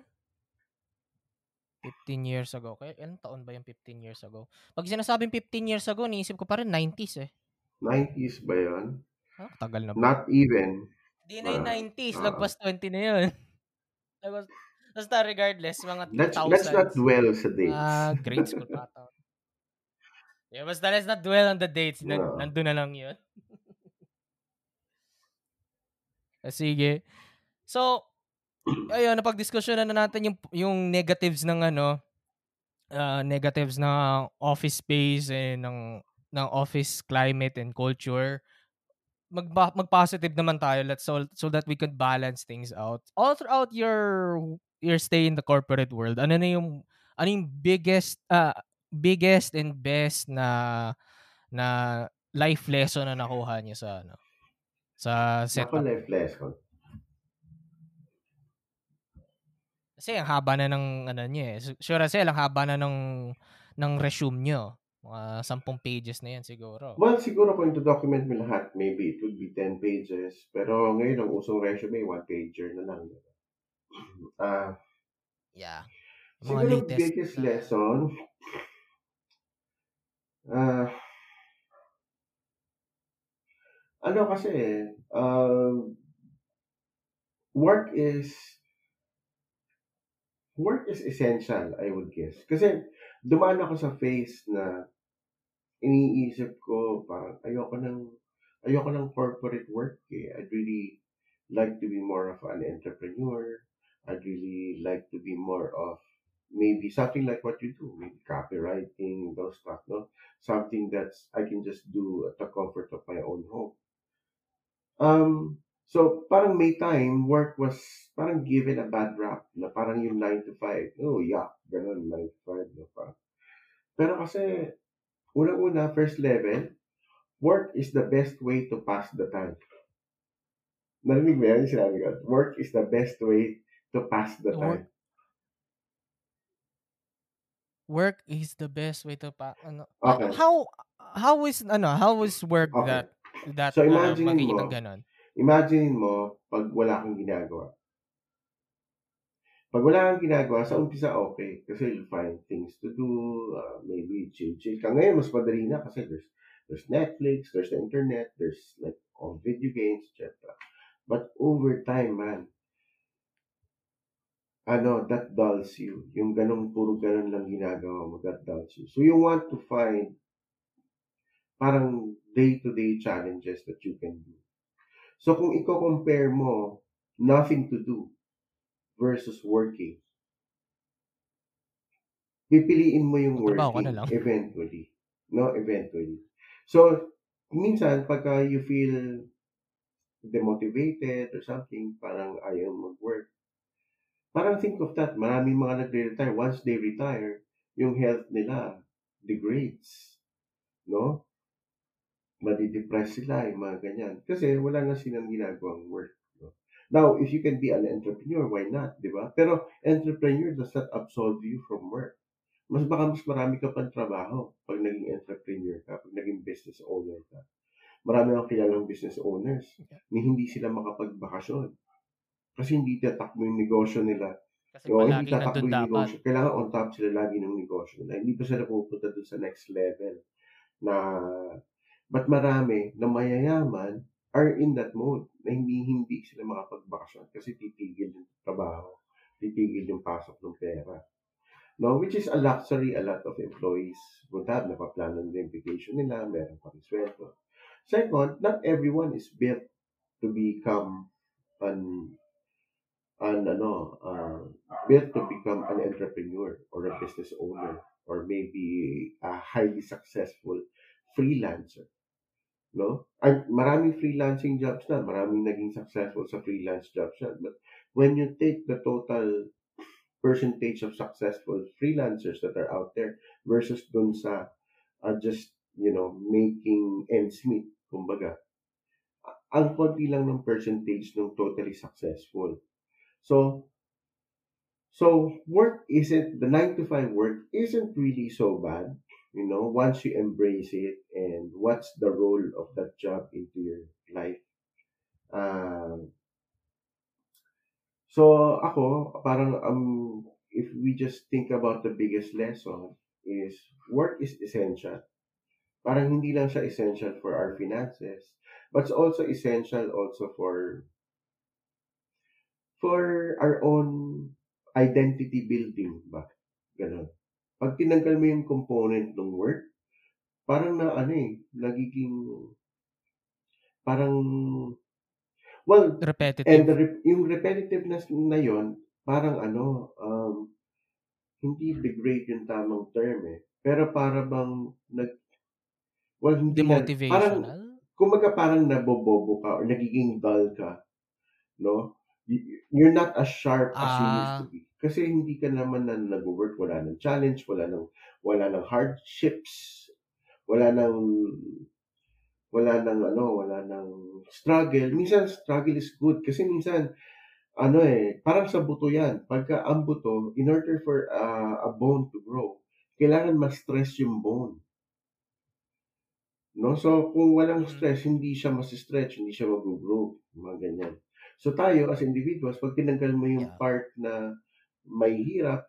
15 years ago. Kaya ilang taon ba yung 15 years ago? Pag sinasabing 15 years ago, niisip ko pa rin 90s eh. 90s ba yun? Ah, tagal na ba? Not even. Di na yung Ah, 90s, ah. lagpas 20 na yun. Lagpas, basta regardless, mga 2000s. Let's, let's not dwell sa dates. Ah, grade school pa ata. Yeah, basta let's not dwell on the dates. Nan, No. Nandun na lang yun. Ah, Sige. So, ayun, napag-discussion na natin yung, yung negatives ng ano, ah, negatives ng office space and ng, ng office climate and culture. Mag, mag-positive naman tayo let's so, so that we could balance things out. All throughout your your stay in the corporate world, ano na yung ano yung biggest ah, biggest and best na na life lesson na nakuha niyo sa ano sa Ako setup? life lesson. Kasi ang haba na ng ano niya eh. Su- Sure kasi ang haba na ng ng resume niyo. Mga 10 pages na yan siguro. Well, siguro kung to-document mo lahat, maybe it would be 10 pages. Pero ngayon, ang usong resume, one pager na lang. Ah, Yeah. Mga siguro latest biggest na- lesson, ah, ano kasi, um, work is, work is essential, I would guess. Kasi, dumaan ako sa phase na iniisip ko, parang ayoko ng, ayoko ng corporate work eh. I'd really like to be more of an entrepreneur. I'd really like to be more of maybe something like what you do, maybe copywriting, those stuff, no? Something that's I can just do at the comfort of my own home. Um, so parang may time, work was parang given a bad rap na parang yung 9 to 5. Oh, yeah, ganun, 9 to 5. No, parang. Pero kasi, unang-una, first level, work is the best way to pass the time. Narinig mo yan yung sinabi ko? Work is the best way to pass the time. work is the best way to pa ano Okay. how how is ano how is work Okay. that that So, uh, imagine magiging mo, ng ganon? imagine mo, pag wala kang ginagawa. Pag wala kang ginagawa, sa umpisa okay. Kasi you'll find things to do, uh, maybe chill-chill ka. Ngayon, mas madali na kasi there's, there's Netflix, there's the internet, there's like all video games, etc. But over time, man, ano, that dulls you. Yung ganong puro ganon lang ginagawa mo, that dulls you. So you want to find parang day-to-day challenges that you can do. So kung i-compare mo nothing to do versus working, pipiliin mo yung ka na working lang. eventually. No, eventually. So, minsan, pagka you feel demotivated or something, parang ayaw mag-work, parang think of that. Maraming mga nagre-retire. Once they retire, yung health nila degrades. No? Madidepress sila, yung mga ganyan. Kasi wala na silang ginagawang work. No? Now, if you can be an entrepreneur, why not? Di ba? Pero entrepreneur does not absolve you from work. Mas baka mas marami ka pang trabaho pag naging entrepreneur ka, pag naging business owner ka. Marami akong kilalang business owners na hindi sila makapagbakasyon. Kasi hindi tatakbo yung negosyo nila. Kasi palaging hindi tatakbo yung dapat. negosyo. Kailangan on top sila lagi ng negosyo nila. Hindi pa sila pupunta dun sa next level. Na, but marami na mayayaman are in that mode na hindi hindi sila makapagbakasyon kasi titigil yung trabaho, titigil yung pasok ng pera. No, which is a luxury a lot of employees would have. Napaplano nila yung vacation nila, meron pa sweldo. Second, not everyone is built to become an an ano uh, built to become an entrepreneur or a business owner or maybe a highly successful freelancer no? Ay maraming freelancing jobs na maraming naging successful sa freelance jobs na. But when you take the total percentage of successful freelancers that are out there versus dun sa uh, just you know making ends meet kumbaga ang konti lang ng percentage ng totally successful. So so work isn't the 9 to 5 work isn't really so bad you know once you embrace it and what's the role of that job into your life. Um so ako parang um if we just think about the biggest lesson is work is essential. Parang hindi lang siya essential for our finances but it's also essential also for for our own identity building ba? Ganun pag tinanggal mo yung component ng work parang na ano eh nagiging parang well and Repetitive. the re- yung repetitiveness na yon parang ano um hindi degrade yung tamang term eh. Pero para bang nag well hindi na, parang Demotivational. kumbaga parang nabobobo ka or nagiging dull ka no? You're not as sharp as you used Ah, to be kasi hindi ka naman na nag-work wala ng challenge wala ng wala ng hardships wala ng wala ng ano wala ng struggle. Minsan struggle is good. Kasi minsan ano eh parang sa buto yan. Pagka ang buto in order for uh, a bone to grow kailangan ma-stress yung bone. No? So kung walang mm, stress hindi siya mas-stretch hindi siya mag-grow mga ganyan. So tayo as individuals pag tinanggal mo yung yeah. part na may hirap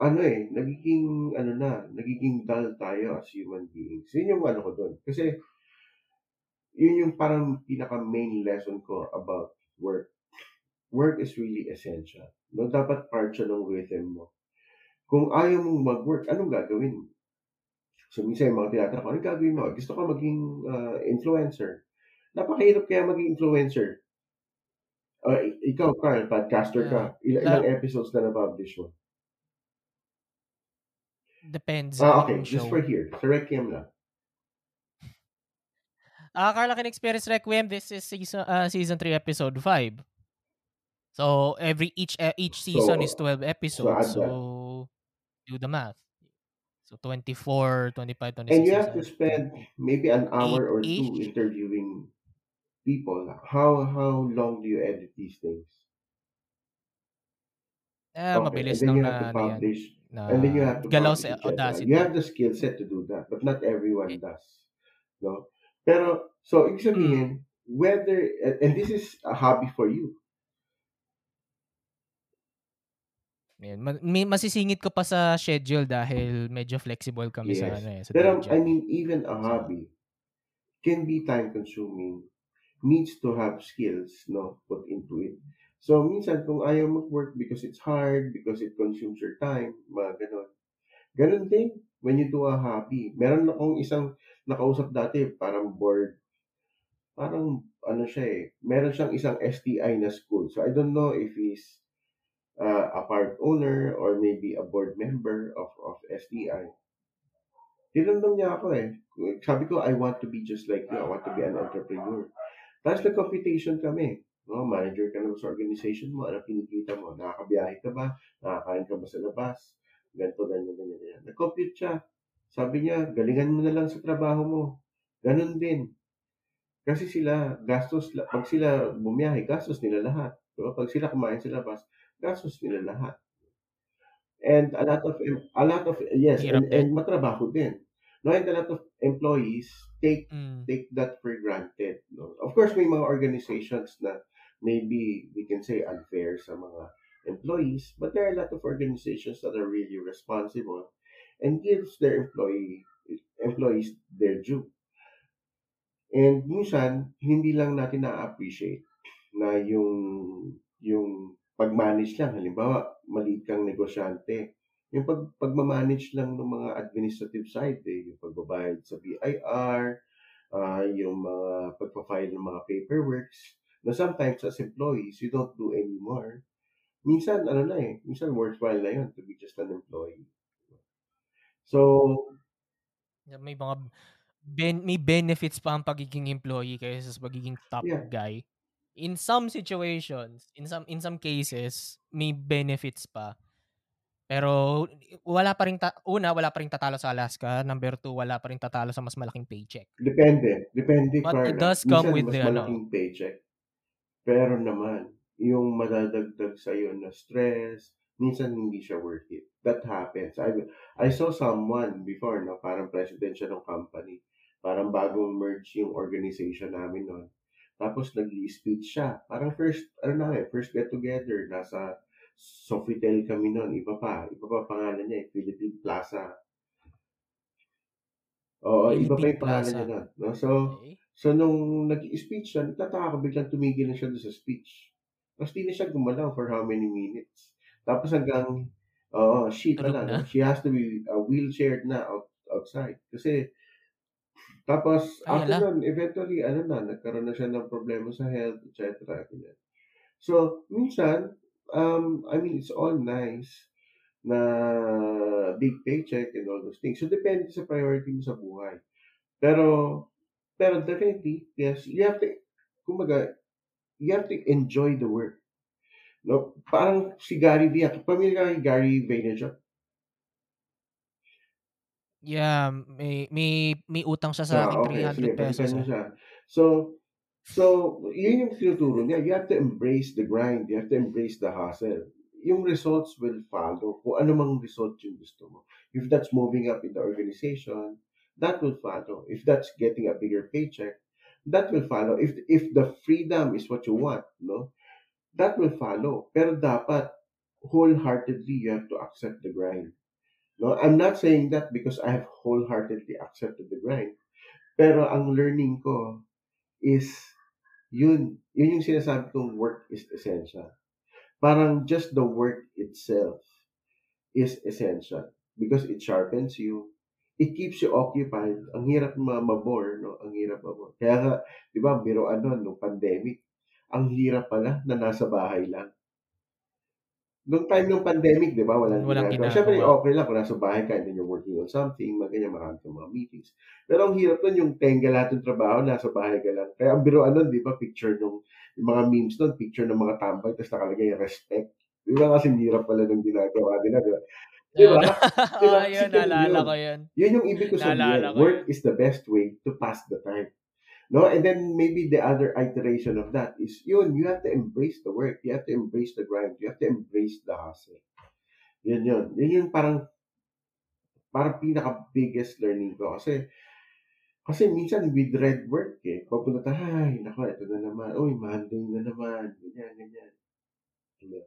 ano eh, nagiging, ano na, nagiging dull tayo as human beings. Yun yung ano ko doon. Kasi, yun yung parang pinaka main lesson ko about work. Work is really essential. No, dapat part siya ng rhythm mo. Kung ayaw mong mag-work, anong gagawin mo? So, minsan yung mga tinatanong ko, anong gagawin mo? Gusto ko maging uh, influencer. Napakahirap kaya maging influencer. Uh, ikaw, Carl, podcaster ka. Il- La- ilang episodes na na-publish mo? depends Ah, okay. Just for here. Sa Requiem lang. Ah, Carla Kin Experience Requiem, this is season uh, season 3 episode 5. So every each uh, each season is 12 episodes. add So that. do the math. So 24, 25, And you have to spend maybe an 8 hour or two ish. interviewing people. How how long do you edit these things? Eh, Okay, mabilis and then lang you na have to ano yan, publish, na and then you have to galaw publish, sa etc. Audacity. You have the skill set to do that, but not everyone Eh, does. No? Pero, so, ibig mm, sabihin, whether, and and this is a hobby for you. Ma- may masisingit ko pa sa schedule dahil medyo flexible kami sa Yes. ano eh, sa Pero, day I job. mean, even a So, hobby can be time consuming, needs to have skills, no, put into it. So, minsan, kung ayaw mag-work because it's hard, because it consumes your time, mga ganon. Ganon din, when you do a hobby. Meron akong isang nakausap dati, parang board, parang, ano siya eh, meron siyang isang STI na school. So, I don't know if he's uh, a part owner or maybe a board member of, of STI. Tinanong niya ako eh. Sabi ko, I want to be just like you. I want to be an entrepreneur. Tapos nag-computation kami. No, manager ka na sa organization mo. Ano kinikita mo? Nakakabiyahe ka ba? Nakakain ka ba sa labas? Ganito, ganyan, ganyan, ganyan. Nag-compute siya. Sabi niya, galingan mo na lang sa trabaho mo. Ganon din. Kasi sila, gastos, pag sila bumiyahe, gastos nila lahat. Diba? Pag sila kumain sa labas, gastos nila lahat. And a lot of, a lot of, yes, hirap and, and matrabaho din. No, and a lot of employees take Mm. take that for granted. No? Of course, may mga organizations na maybe we can say unfair sa mga employees, but there are a lot of organizations that are really responsible and gives their employee employees their due. And minsan, hindi lang natin na-appreciate na yung yung pag-manage lang. Halimbawa, maliit kang negosyante. Yung pag, pagmamanage lang ng mga administrative side, eh, yung pagbabayad sa BIR, ah, yung mga pagpa-file ng mga paperworks, na sometimes as employees, you don't do anymore. Minsan, ano na eh, minsan worthwhile na yun to be just an employee. So, May mga ben, may benefits pa ang pagiging employee kaysa sa pagiging top yeah, guy. In some situations, in some in some cases, may benefits pa. Pero wala pa rin ta- una wala pa rin tatalo sa Alaska, number two wala pa rin tatalo sa mas malaking paycheck. depende. Depende, But it Carla. does come Minsan, with mas the ano, malaking paycheck. Pero naman, yung madadagdag sa'yo na stress, minsan hindi siya worth it. That happens. I, I saw someone before, no, parang president siya ng company. Parang bagong merge yung organization namin noon. Tapos nag-speech siya. Parang first, ano namin, first get together, nasa Sofitel kami noon. Iba pa, iba pa pangalan niya eh, Philippine Plaza. Oo, iba pa Philippine yung pangalan niya Plaza. noon. No? So, Okay? So, nung nag-speech siya, nagtataka ko biglang tumigil na siya doon sa speech. Tapos di na siya gumalaw for how many minutes. Tapos hanggang, oo, na Tulog lang. na. She has to be uh, wheelchaired na out, outside. Kasi, tapos, Ay, after nun, eventually, ano na, nagkaroon na siya ng problema sa health, etc. So, minsan, um, I mean, it's all nice na big paycheck and all those things. So, depende sa priority mo sa buhay. Pero, pero definitely, yes, you have to, kumbaga, you have to enjoy the work. No? Parang si Gary Vee, pamilya ka kay Gary Vaynerchuk? Yeah, may may may utang siya sa Ah, akin okay, sige, 300 pesos eh. siya. So, so, yun yung tinuturo niya. You have to embrace the grind. You have to embrace the hustle. Yung results will follow. Kung ano mang result yung gusto mo. If that's moving up in the organization, that will follow. If that's getting a bigger paycheck, that will follow. If if the freedom is what you want, no, that will follow. Pero dapat wholeheartedly you have to accept the grind. No, I'm not saying that because I have wholeheartedly accepted the grind. Pero ang learning ko is yun, yun yung sinasabi kong work is essential. Parang just the work itself is essential because it sharpens you. It keeps you occupied. Ang hirap ma- mabore, no? Ang hirap mabore. Kaya nga, di ba, biroan nun, nung pandemic, ang hirap pala na nasa bahay lang. Noong time ng pandemic, di ba, walang, Walang ginagawa. ginagawa. Siyempre, okay lang kung nasa bahay ka and then you're working on something, mga ganyan, marami kang mga meetings. Pero ang hirap nun, yung tenga lahat ng trabaho, nasa bahay ka lang. Kaya ang biroan nun, di ba, picture nung, yung mga memes nun, picture ng mga tambay, tapos nakalagay respect. Di ba kasi hirap pala ng ginagawa nila, di ba? Di ba? Di ba? Oh, yun, naalala ko yun. Yun yung ibig ko sabihin. Work is the best way to pass the time. No? And then maybe the other iteration of that is yun, you have to embrace the work. You have to embrace the grind. You have to embrace the hustle. Yun yun. Yun yung parang parang pinaka-biggest learning ko. Kasi kasi minsan we dread work eh. Papunta tayo, ay, nako, ito na naman. Uy, Monday na naman. Ganyan, ganyan. Diba?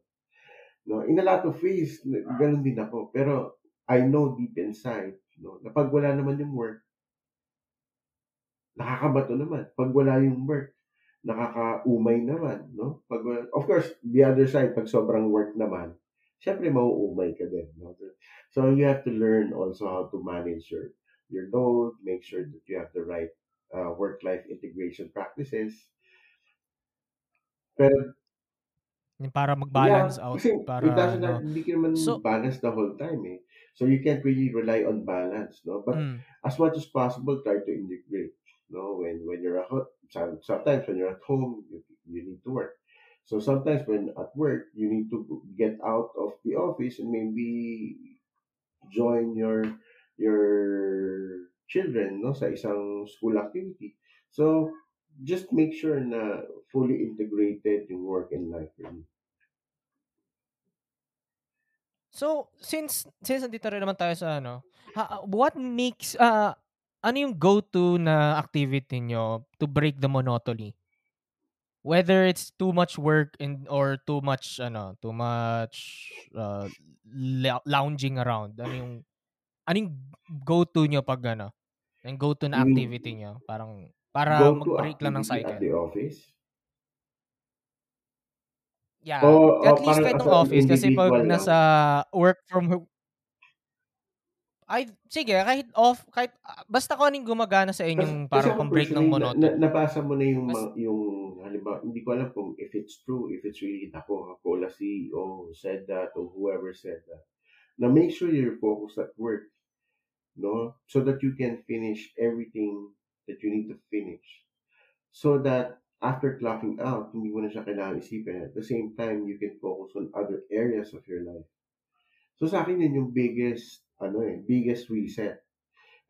No, in a lot of ways, ganun din ako. Pero I know deep inside, no, na pag wala naman yung work, nakakabato naman. Pag wala yung work, nakakaumay naman, no? Pag, of course, the other side, pag sobrang work naman, syempre mauumay ka din, no? So you have to learn also how to manage your your load, make sure that you have the right uh, work-life integration practices. Pero para mag-balance yeah, out. kasi Para, it doesn't have, hindi ka naman So- balance the whole time eh. So you can't really rely on balance, no? But Mm. as much as possible, try to integrate. No, when when you're at sometimes when you're at home, you, you need to work. So sometimes when at work, you need to get out of the office and maybe join your your children, no, sa isang school activity. So just make sure na fully integrated yung work and life you. So, since since nandito rin naman tayo sa ano, ha- what makes uh, ano yung go-to na activity nyo to break the monotony? Whether it's too much work and or too much ano, too much uh, lou- lounging around. Ano yung ano yung go-to nyo pag ano? Yung go-to na mean activity nyo? Parang para mag-break lang ng activity at cycle. the office? Yeah. O, At o least kahit ng office kasi pag nasa work from ay sige kahit off kahit ah, basta kung anong gumagana sa inyong parang pang-break ng personally, na, na, monotony. nabasa mo na yung, Mas- yung, halimbawa, hindi ko alam kung if it's true, if it's really ako, Cola CEO said that, or whoever said that. Now, make sure you're focused at work, no? So that you can finish everything that you need to finish. So that after clocking out, hindi mo na siya kailangan isipin. At the same time, you can focus on other areas of your life. So sa akin yun yung biggest, ano eh, biggest reset.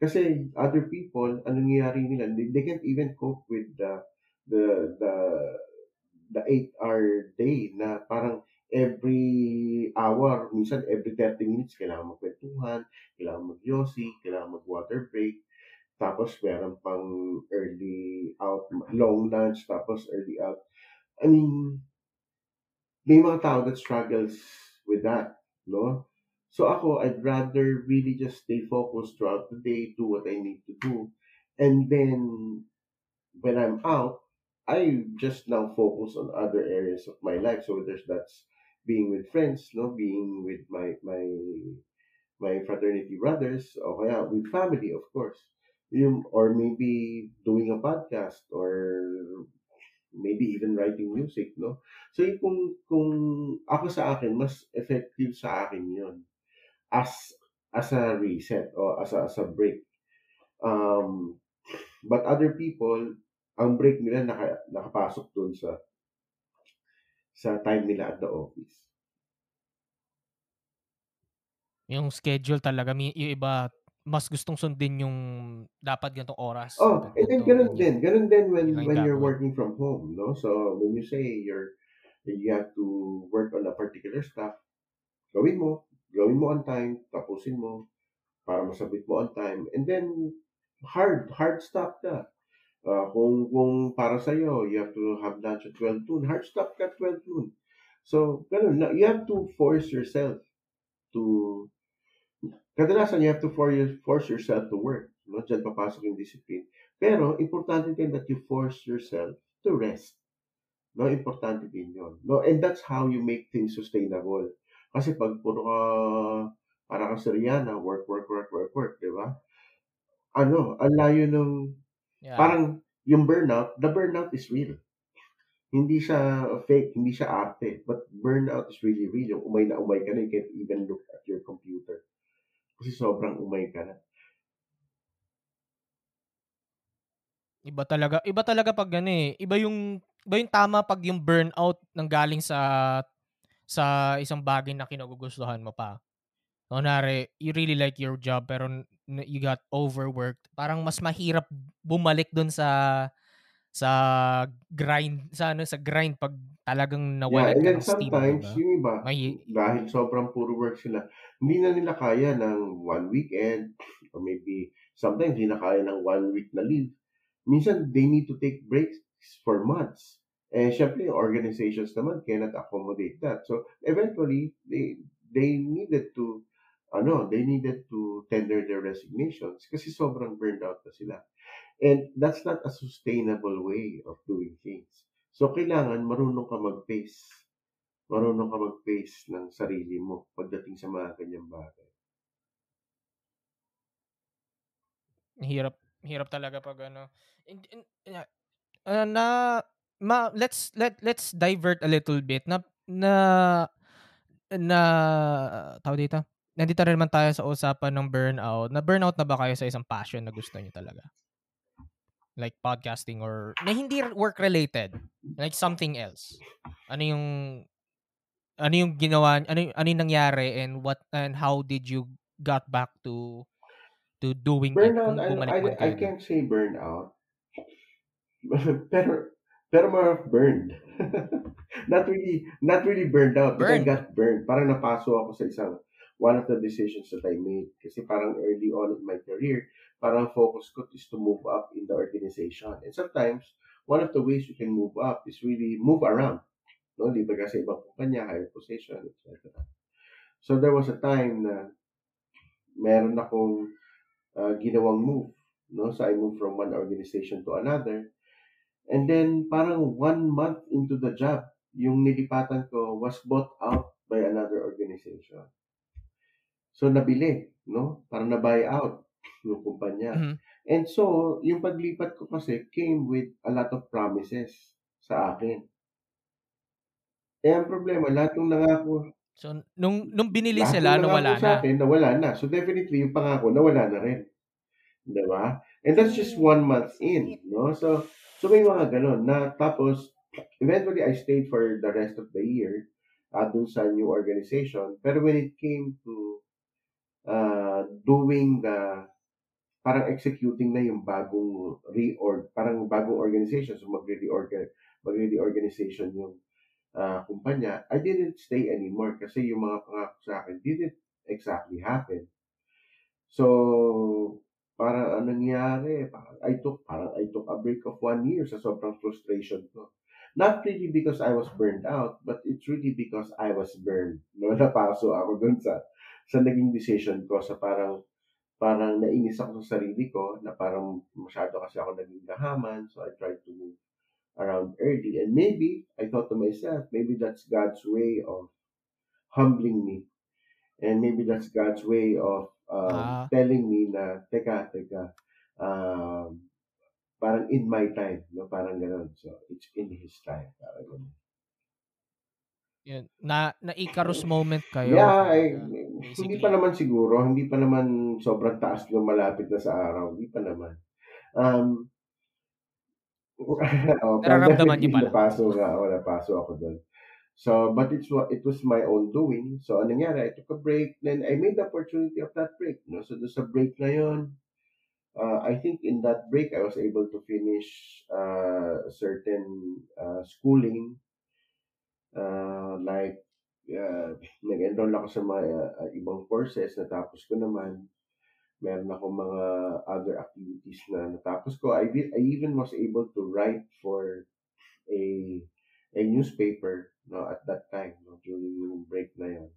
Kasi other people, anong nangyayari nila, they, they can't even cope with the, the, the, the 8-hour day na parang every hour, minsan every 30 minutes, kailangan magkwentuhan, kailangan mag-yossi, kailangan mag-water break, tapos meron pang early out, long lunch, tapos early out. I mean, may mga tao that struggles with that, no? So ako, I'd rather really just stay focused throughout the day, do what I need to do. And then, when I'm out, I just now focus on other areas of my life. So there's that's being with friends, no, being with my my my fraternity brothers, o kaya with family, of course. Yung, or maybe doing a podcast or maybe even writing music, no? So yung kung, kung ako sa akin, mas effective sa akin yun as as a reset or as a, as a break. Um, but other people, ang break nila naka, nakapasok dun sa sa time nila at the office. Yung schedule talaga yung iba mas gustong sundin yung dapat ganitong oras. Oh, and then ganun din. Ganun din when, when you're working from home, no? So, when you say you're, you have to work on a particular stuff, gawin mo, gawin mo on time, tapusin mo, para masabit mo on time, and then, hard, hard stop ka. Uh, kung, kung para sa'yo, you have to have lunch at 12 noon, hard stop ka at 12 noon. So, ganun, you have to force yourself to, kadalasan you have to force, force yourself to work. No? Diyan papasok yung discipline. Pero, importante din that you force yourself to rest. No, importante din yun. No, and that's how you make things sustainable. Kasi pag puro ka, para si Rihanna, work, work, work, work, work, di ba? Ano, ang layo nung, Yeah. parang yung burnout, the burnout is real. Hindi siya fake, hindi siya arte. But burnout is really real. Yung umay na umay ka na, you can't even look at your computer. Kasi sobrang umay ka na. Iba talaga, iba talaga pag ano eh. Iba yung iba yung tama pag yung burnout nang galing sa sa isang bagay na kinagugustuhan mo pa. Kunwari, you really like your job pero you got overworked. Parang mas mahirap bumalik dun sa sa grind sa ano sa grind pag talagang Yeah, nawalan and then steam, sometimes, 'di ba? yung iba, May dahil sobrang puro work sila, hindi na nila kaya ng one weekend, or maybe sometimes hindi na kaya ng one week na leave. Minsan, they need to take breaks for months. Eh, syempre, organizations naman cannot accommodate that. So, eventually, they they needed to, ano, they needed to tender their resignations kasi sobrang burned out na sila. And that's not a sustainable way of doing things. So, kailangan marunong ka mag-pace. Marunong ka mag-pace ng sarili mo pagdating sa mga ganyang bagay. hirap hirap talaga pag ano. In, in, uh, na ma, let's let let's divert a little bit na na na tawag dito. Nandito rin naman tayo sa usapan ng burnout. Na burnout na ba kayo sa isang passion na gusto niyo talaga? Like podcasting or na hindi work related, like something else. Ano yung ano yung ginawa ano yung, ano yung nangyari and what and how did you got back to to doing it Burnout, kung I, I, I can't say burnout. pero, pero more of burned. not really, not really burned out, but I got burned. Parang napaso ako sa isang, one of the decisions that I made. Kasi parang early on in my career, parang focus ko is to move up in the organization. And sometimes, one of the ways you can move up is really move around. No, liba ka sa ibang kumpanya, higher position, etc. So there was a time na meron akong uh, ginawang move. No? So I moved from one organization to another. And then parang one month into the job, yung nilipatan ko was bought out by another organization. So nabili, no? Parang na-buy out yung kumpanya. Mhm. And so, yung paglipat ko kasi came with a lot of promises sa akin. Eh, ang problema, lahat ng nangako, So nung nung binili lahat sila nawala nangako sa na. akin, nawala na. So definitely, yung pangako, nawala na rin. Di ba? And that's just one month in, no? So, so may mga ganun na tapos, eventually, I stayed for the rest of the year uh, dun sa new organization. Pero when it came to uh, doing the parang executing na yung bagong reorg, parang bagong organization, so magre-reorg, magre-reorganization yung uh, kumpanya, I didn't stay anymore kasi yung mga pangako sa akin didn't exactly happen. So, parang anong nangyari, parang I took, parang I took a break of one year sa sobrang frustration ko. Not really because I was burned out, but it's really because I was burned. No, napaso ako dun sa, sa naging decision ko sa parang parang nainis ako sa sarili ko na parang masyado kasi ako naging gahaman so I tried to move around early and maybe I thought to myself maybe that's God's way of humbling me and maybe that's God's way of Ah. um, telling me na teka teka um, parang in my time no parang ganun so it's in his time parang ganun. Yun, na na Icarus moment kayo. Yeah, I, kumbaga, hindi basically. pa naman siguro, hindi pa naman sobrang taas yung malapit na sa araw, hindi pa naman. Um, oh, Nararamdaman niyo pala. Napaso nga, oh, napaso ako doon. So, but it's it was my own doing. So, anong nangyari? I took a break, then I made the opportunity of that break. No? So, doon sa break na yun, uh, I think in that break, I was able to finish uh, certain uh, schooling uh, like uh, nag-enroll ako sa mga uh, ibang courses, natapos ko naman. Meron ako mga other activities na natapos ko. I, I even was able to write for a a newspaper no at that time no during yung break na yun.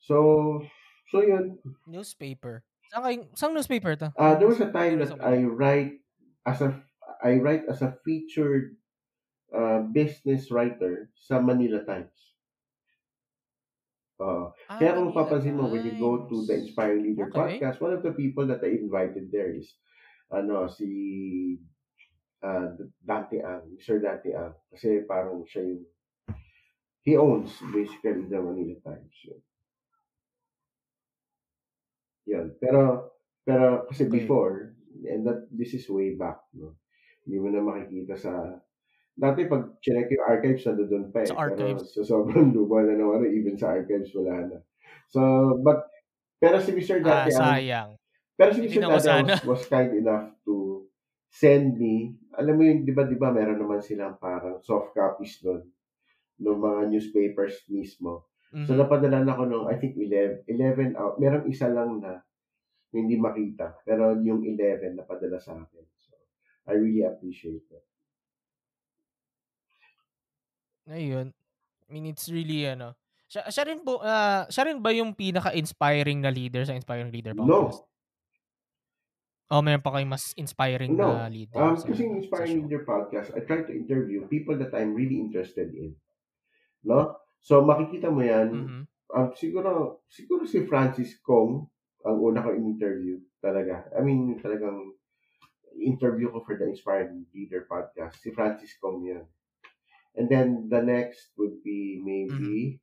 So so yun. Newspaper. Saan kayo, saan newspaper to? Uh, there was a time that I write as a I write as a featured uh, business writer sa Manila Times. Uh, Ah, Kaya kung papansin mo, when you go to the. Inspire Leader Okay. podcast, one of the people that I invited there is, ano, si uh, Dante Ang, Mr. Dante Ang. Kasi parang siya yung, he owns basically the Manila Times. Yun. Yun. Pero, pero kasi Okay. before, and that, this is way back, no? Hindi mo na makikita sa, dati pag check yung archives, nandun pa eh. Sa archives. Pero sa sobrang luma na naman, even sa archives, wala na. So, but, pero si Mr. Ah, Dante Ang, sayang. pero si Mr. sana. was, was kind enough to send me, alam mo yun, di ba, di ba, meron naman silang parang soft copies doon ng mga newspapers mismo. So, Mhm. napadala na ako nung, I think, 11, 11 out. Meron isa lang na hindi makita. Pero yung 11 napadala sa akin. So, I really appreciate that. Ayun. I mean, it's really, ano, siya, siya rin po, ah, siya rin ba yung pinaka-inspiring na leader sa Inspiring Leader Podcast? No. O, meron pa kayong mas inspiring No. na leader Um, sa, kasi sa yung show? Inspiring Leader Podcast, I try to interview people that I'm really interested in. No? So, makikita mo yan. Mhm. Um, siguro, siguro si Francis Kong ang una ko in-interview talaga. I mean, talagang interview ko for the Inspiring Leader Podcast. Si Francis Kong yan. And then, the next would be maybe,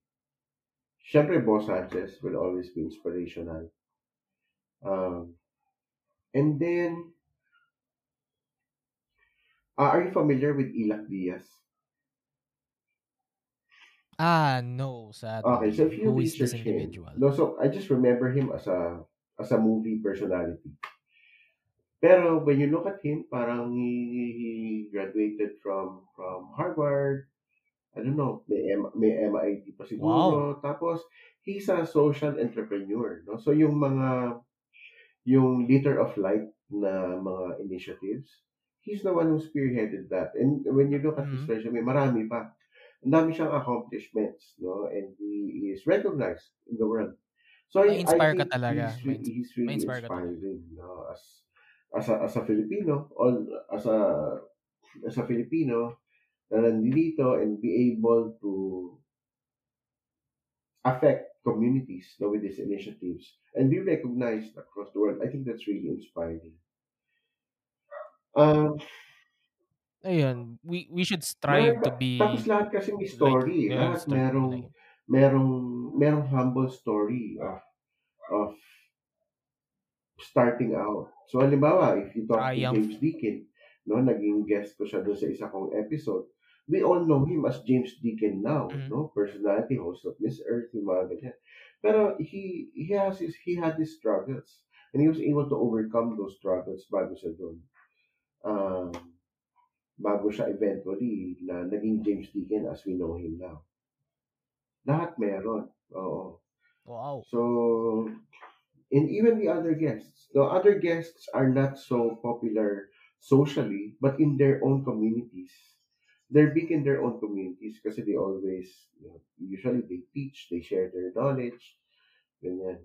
syempre, Boss Sanchez will always be inspirational. Um, and then, uh, are you familiar with Ilak Diaz? Ah, no, sadly. Okay, so if you Who is this research him, individual? no, so I just remember him as a as a movie personality. Pero when you look at him, parang he, he graduated from from Harvard. I don't know, may, M, may MIT pa siguro. Tapos, he's a social entrepreneur. No? So, yung mga, yung Liter of Light na mga initiatives, he's the one who spearheaded that. And when you look at his Mhm. resume, marami pa. Ang dami siyang accomplishments, no? And he is recognized in the world. So I, I Ma-inspire ka think talaga. he's, re- Ma-ins- he's really talaga. inspiring, no? As as a, as a Filipino, all, as a as a Filipino na nandito and be able to affect communities no, with these initiatives and be recognized across the world. I think that's really inspiring. Um, Ayun, we we should strive to Meron- be Tapos lahat kasi may story. like, lahat yeah, story merong, like- merong, merong humble story of, of starting out. So, halimbawa, if you talk Triumph. to James Deakin, no, naging guest ko siya doon sa isa kong episode, we all know him as James Deakin now, Mhm. no? Personality, host of Miss Earth, yung mga ganyan. Pero he, he has his, he had his struggles. And he was able to overcome those struggles bago siya doon. Um, bago siya eventually na naging James Deakin as we know him now. Lahat meron. Oo. Wow. So, and even the other guests. The other guests are not so popular socially, but in their own communities. They're big in their own communities kasi they always, you know, usually they teach, they share their knowledge. Ganyan.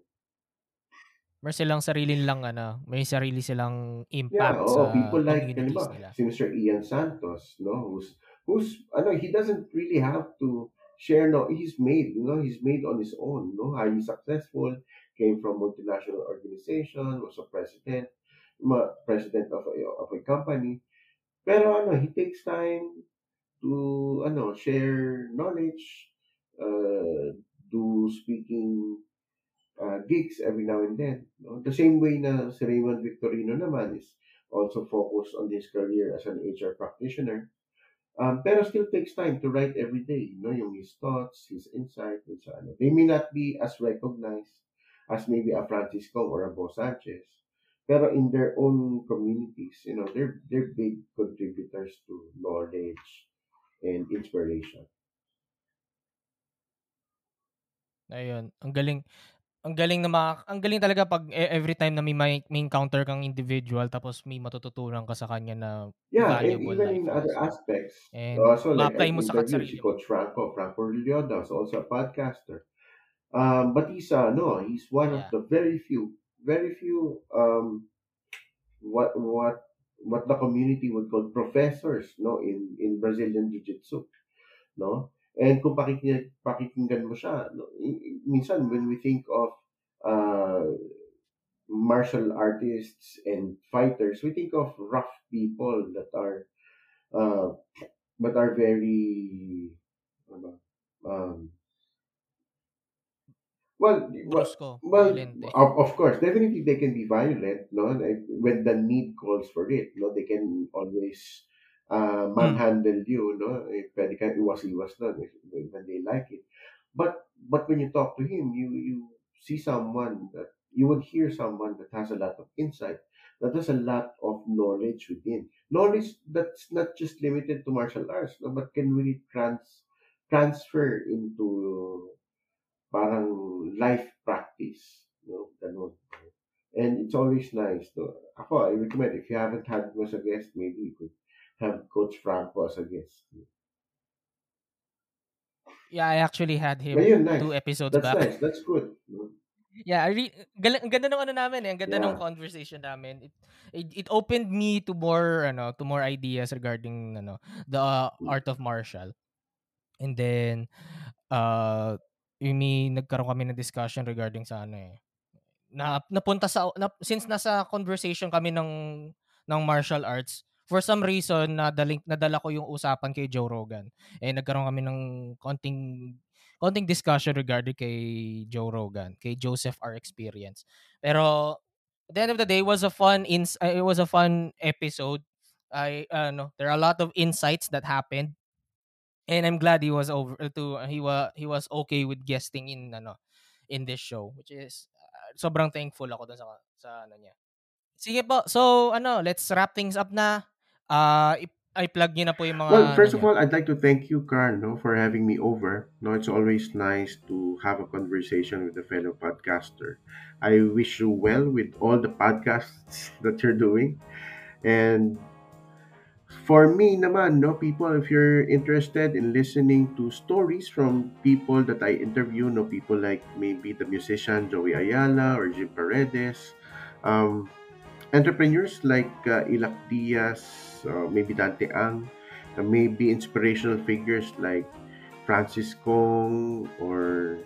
Meron silang sarili lang ano, may sarili silang Yeah, impact oh, sa people like, communities nila. si Mr. Ian Santos, no, who's, who's, ano, he doesn't really have to share, no, he's made, you know, he's made on his own, no, highly successful, came from multinational organization, was a president, president of a, of a company, pero ano, he takes time to, ano, share knowledge, uh, do speaking uh, gigs every now and then. No? The same way na si Raymond Victorino naman is also focused on his career as an HR practitioner. Um, pero still takes time to write every day, no? yung his thoughts, his insight, dun sa ano. They may not be as recognized as maybe a Francisco or a Bo Sanchez. Pero in their own communities, you know, they're, they're big contributors to knowledge and inspiration. Ayun, ang galing ang galing na ma- ang galing talaga pag e- every time na may, may, may encounter kang individual tapos may matututunan ka sa kanya na Yeah, and valuable even life in other aspects. And also, like, ma-apply I mo sa sarili si. Coach Franco, Franco Lyoda, is also a podcaster. Um, but he's, uh, no, he's one Yeah. of the very few, very few, um, what, what, what the community would call professors, no, in, in Brazilian Jiu-Jitsu, no? And kung pakikinggan, pakikinggan mo siya, no, minsan when we think of, uh, martial artists and fighters, we think of rough people that are, uh, but are very, ano um, well, well, Brusco, well, violente. of, of course, definitely they can be violent, no? Like, when the need calls for it, no? They can always uh, manhandle you, no? Eh, pwede ka iwas-iwas doon if, when they like it. But but when you talk to him, you you see someone that you would hear someone that has a lot of insight, that has a lot of knowledge within. Knowledge that's not just limited to martial arts, no, but can really trans transfer into parang life practice, no, ganun. And it's always nice. No? Ako, I recommend, if you haven't had me as a guest, maybe you could have Coach Franco as a guest. Yeah, I actually had him Ayun, nice. two episodes That's back. nice. That's good. no? Yeah, I re- gal- ang ganda ng ano namin eh, ang ganda ng Yeah. conversation namin. It, it it opened me to more ano, to more ideas regarding ano, the uh, art of martial. And then uh yung may nagkaroon kami ng discussion regarding sa ano eh. Na napunta sa na, since nasa conversation kami ng ng martial arts, for some reason nadaling nadala ko yung usapan kay Joe Rogan. Eh nagkaroon kami ng konting konting discussion regarding kay Joe Rogan, kay Joseph R Experience. Pero at the end of the day, it was a fun ins uh, it was a fun episode. I ano, there are a lot of insights that happened. And I'm glad he was over to he was he was okay with guesting in ano in this show, which is uh, sobrang thankful ako dun sa sa ano niya. Sige po. So ano, let's wrap things up na. Uh i- i-plug niyo na po yung mga Well, first of all, I'd like to thank you, Carl, no, for having me over. No, it's always nice to have a conversation with a fellow podcaster. I wish you well with all the podcasts that you're doing. And for me naman, no, people, if you're interested in listening to stories from people that I interview, no, people like maybe the musician Joey Ayala or Jim Paredes, um, entrepreneurs like uh, Ilak Diaz, uh, maybe Dante Ang, uh, maybe inspirational figures like Francis Kong or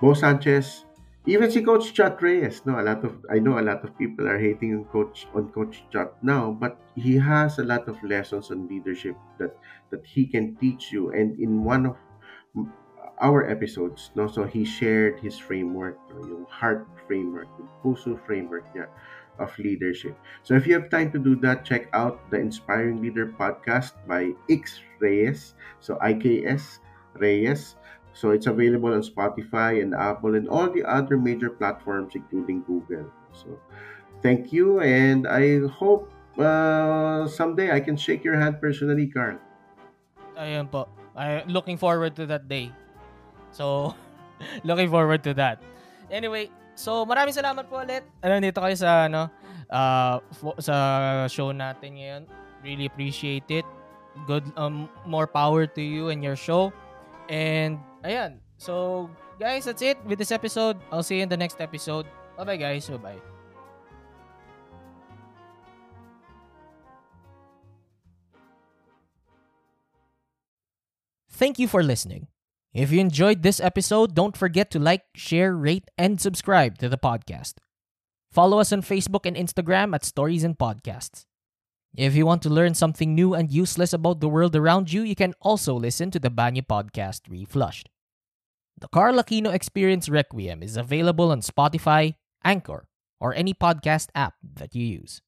Bo Sanchez, even si Coach Chat Reyes. No, a lot of I know a lot of people are hating on Coach on Coach Chat now, but he has a lot of lessons on leadership that that he can teach you. And in one of our episodes, no, so he shared his framework, no, yung heart framework, yung puso framework niya of leadership. So if you have time to do that, check out the Inspiring Leader podcast by X Reyes. So IKS Reyes. So it's available on Spotify and Apple and all the other major platforms, including Google. So thank you, and I hope uh, someday I can shake your hand personally, Carl. Ayun po. I'm looking forward to that day. So, looking forward to that. Anyway, so maraming salamat po ulit. Ano dito kayo sa ano uh, fo- sa show natin ngayon. Really appreciate it. Good um more power to you and your show. And ayan. So, guys, that's it with this episode. I'll see you in the next episode. Bye-bye, guys. Bye-bye. Thank you for listening. If you enjoyed this episode, don't forget to like, share, rate, and subscribe to the podcast. Follow us on Facebook and Instagram at Stories and Podcasts. If you want to learn something new and useless about the world around you, you can also listen to the Banyo podcast Reflushed. The Carl Aquino Experience Requiem is available on Spotify, Anchor, or any podcast app that you use.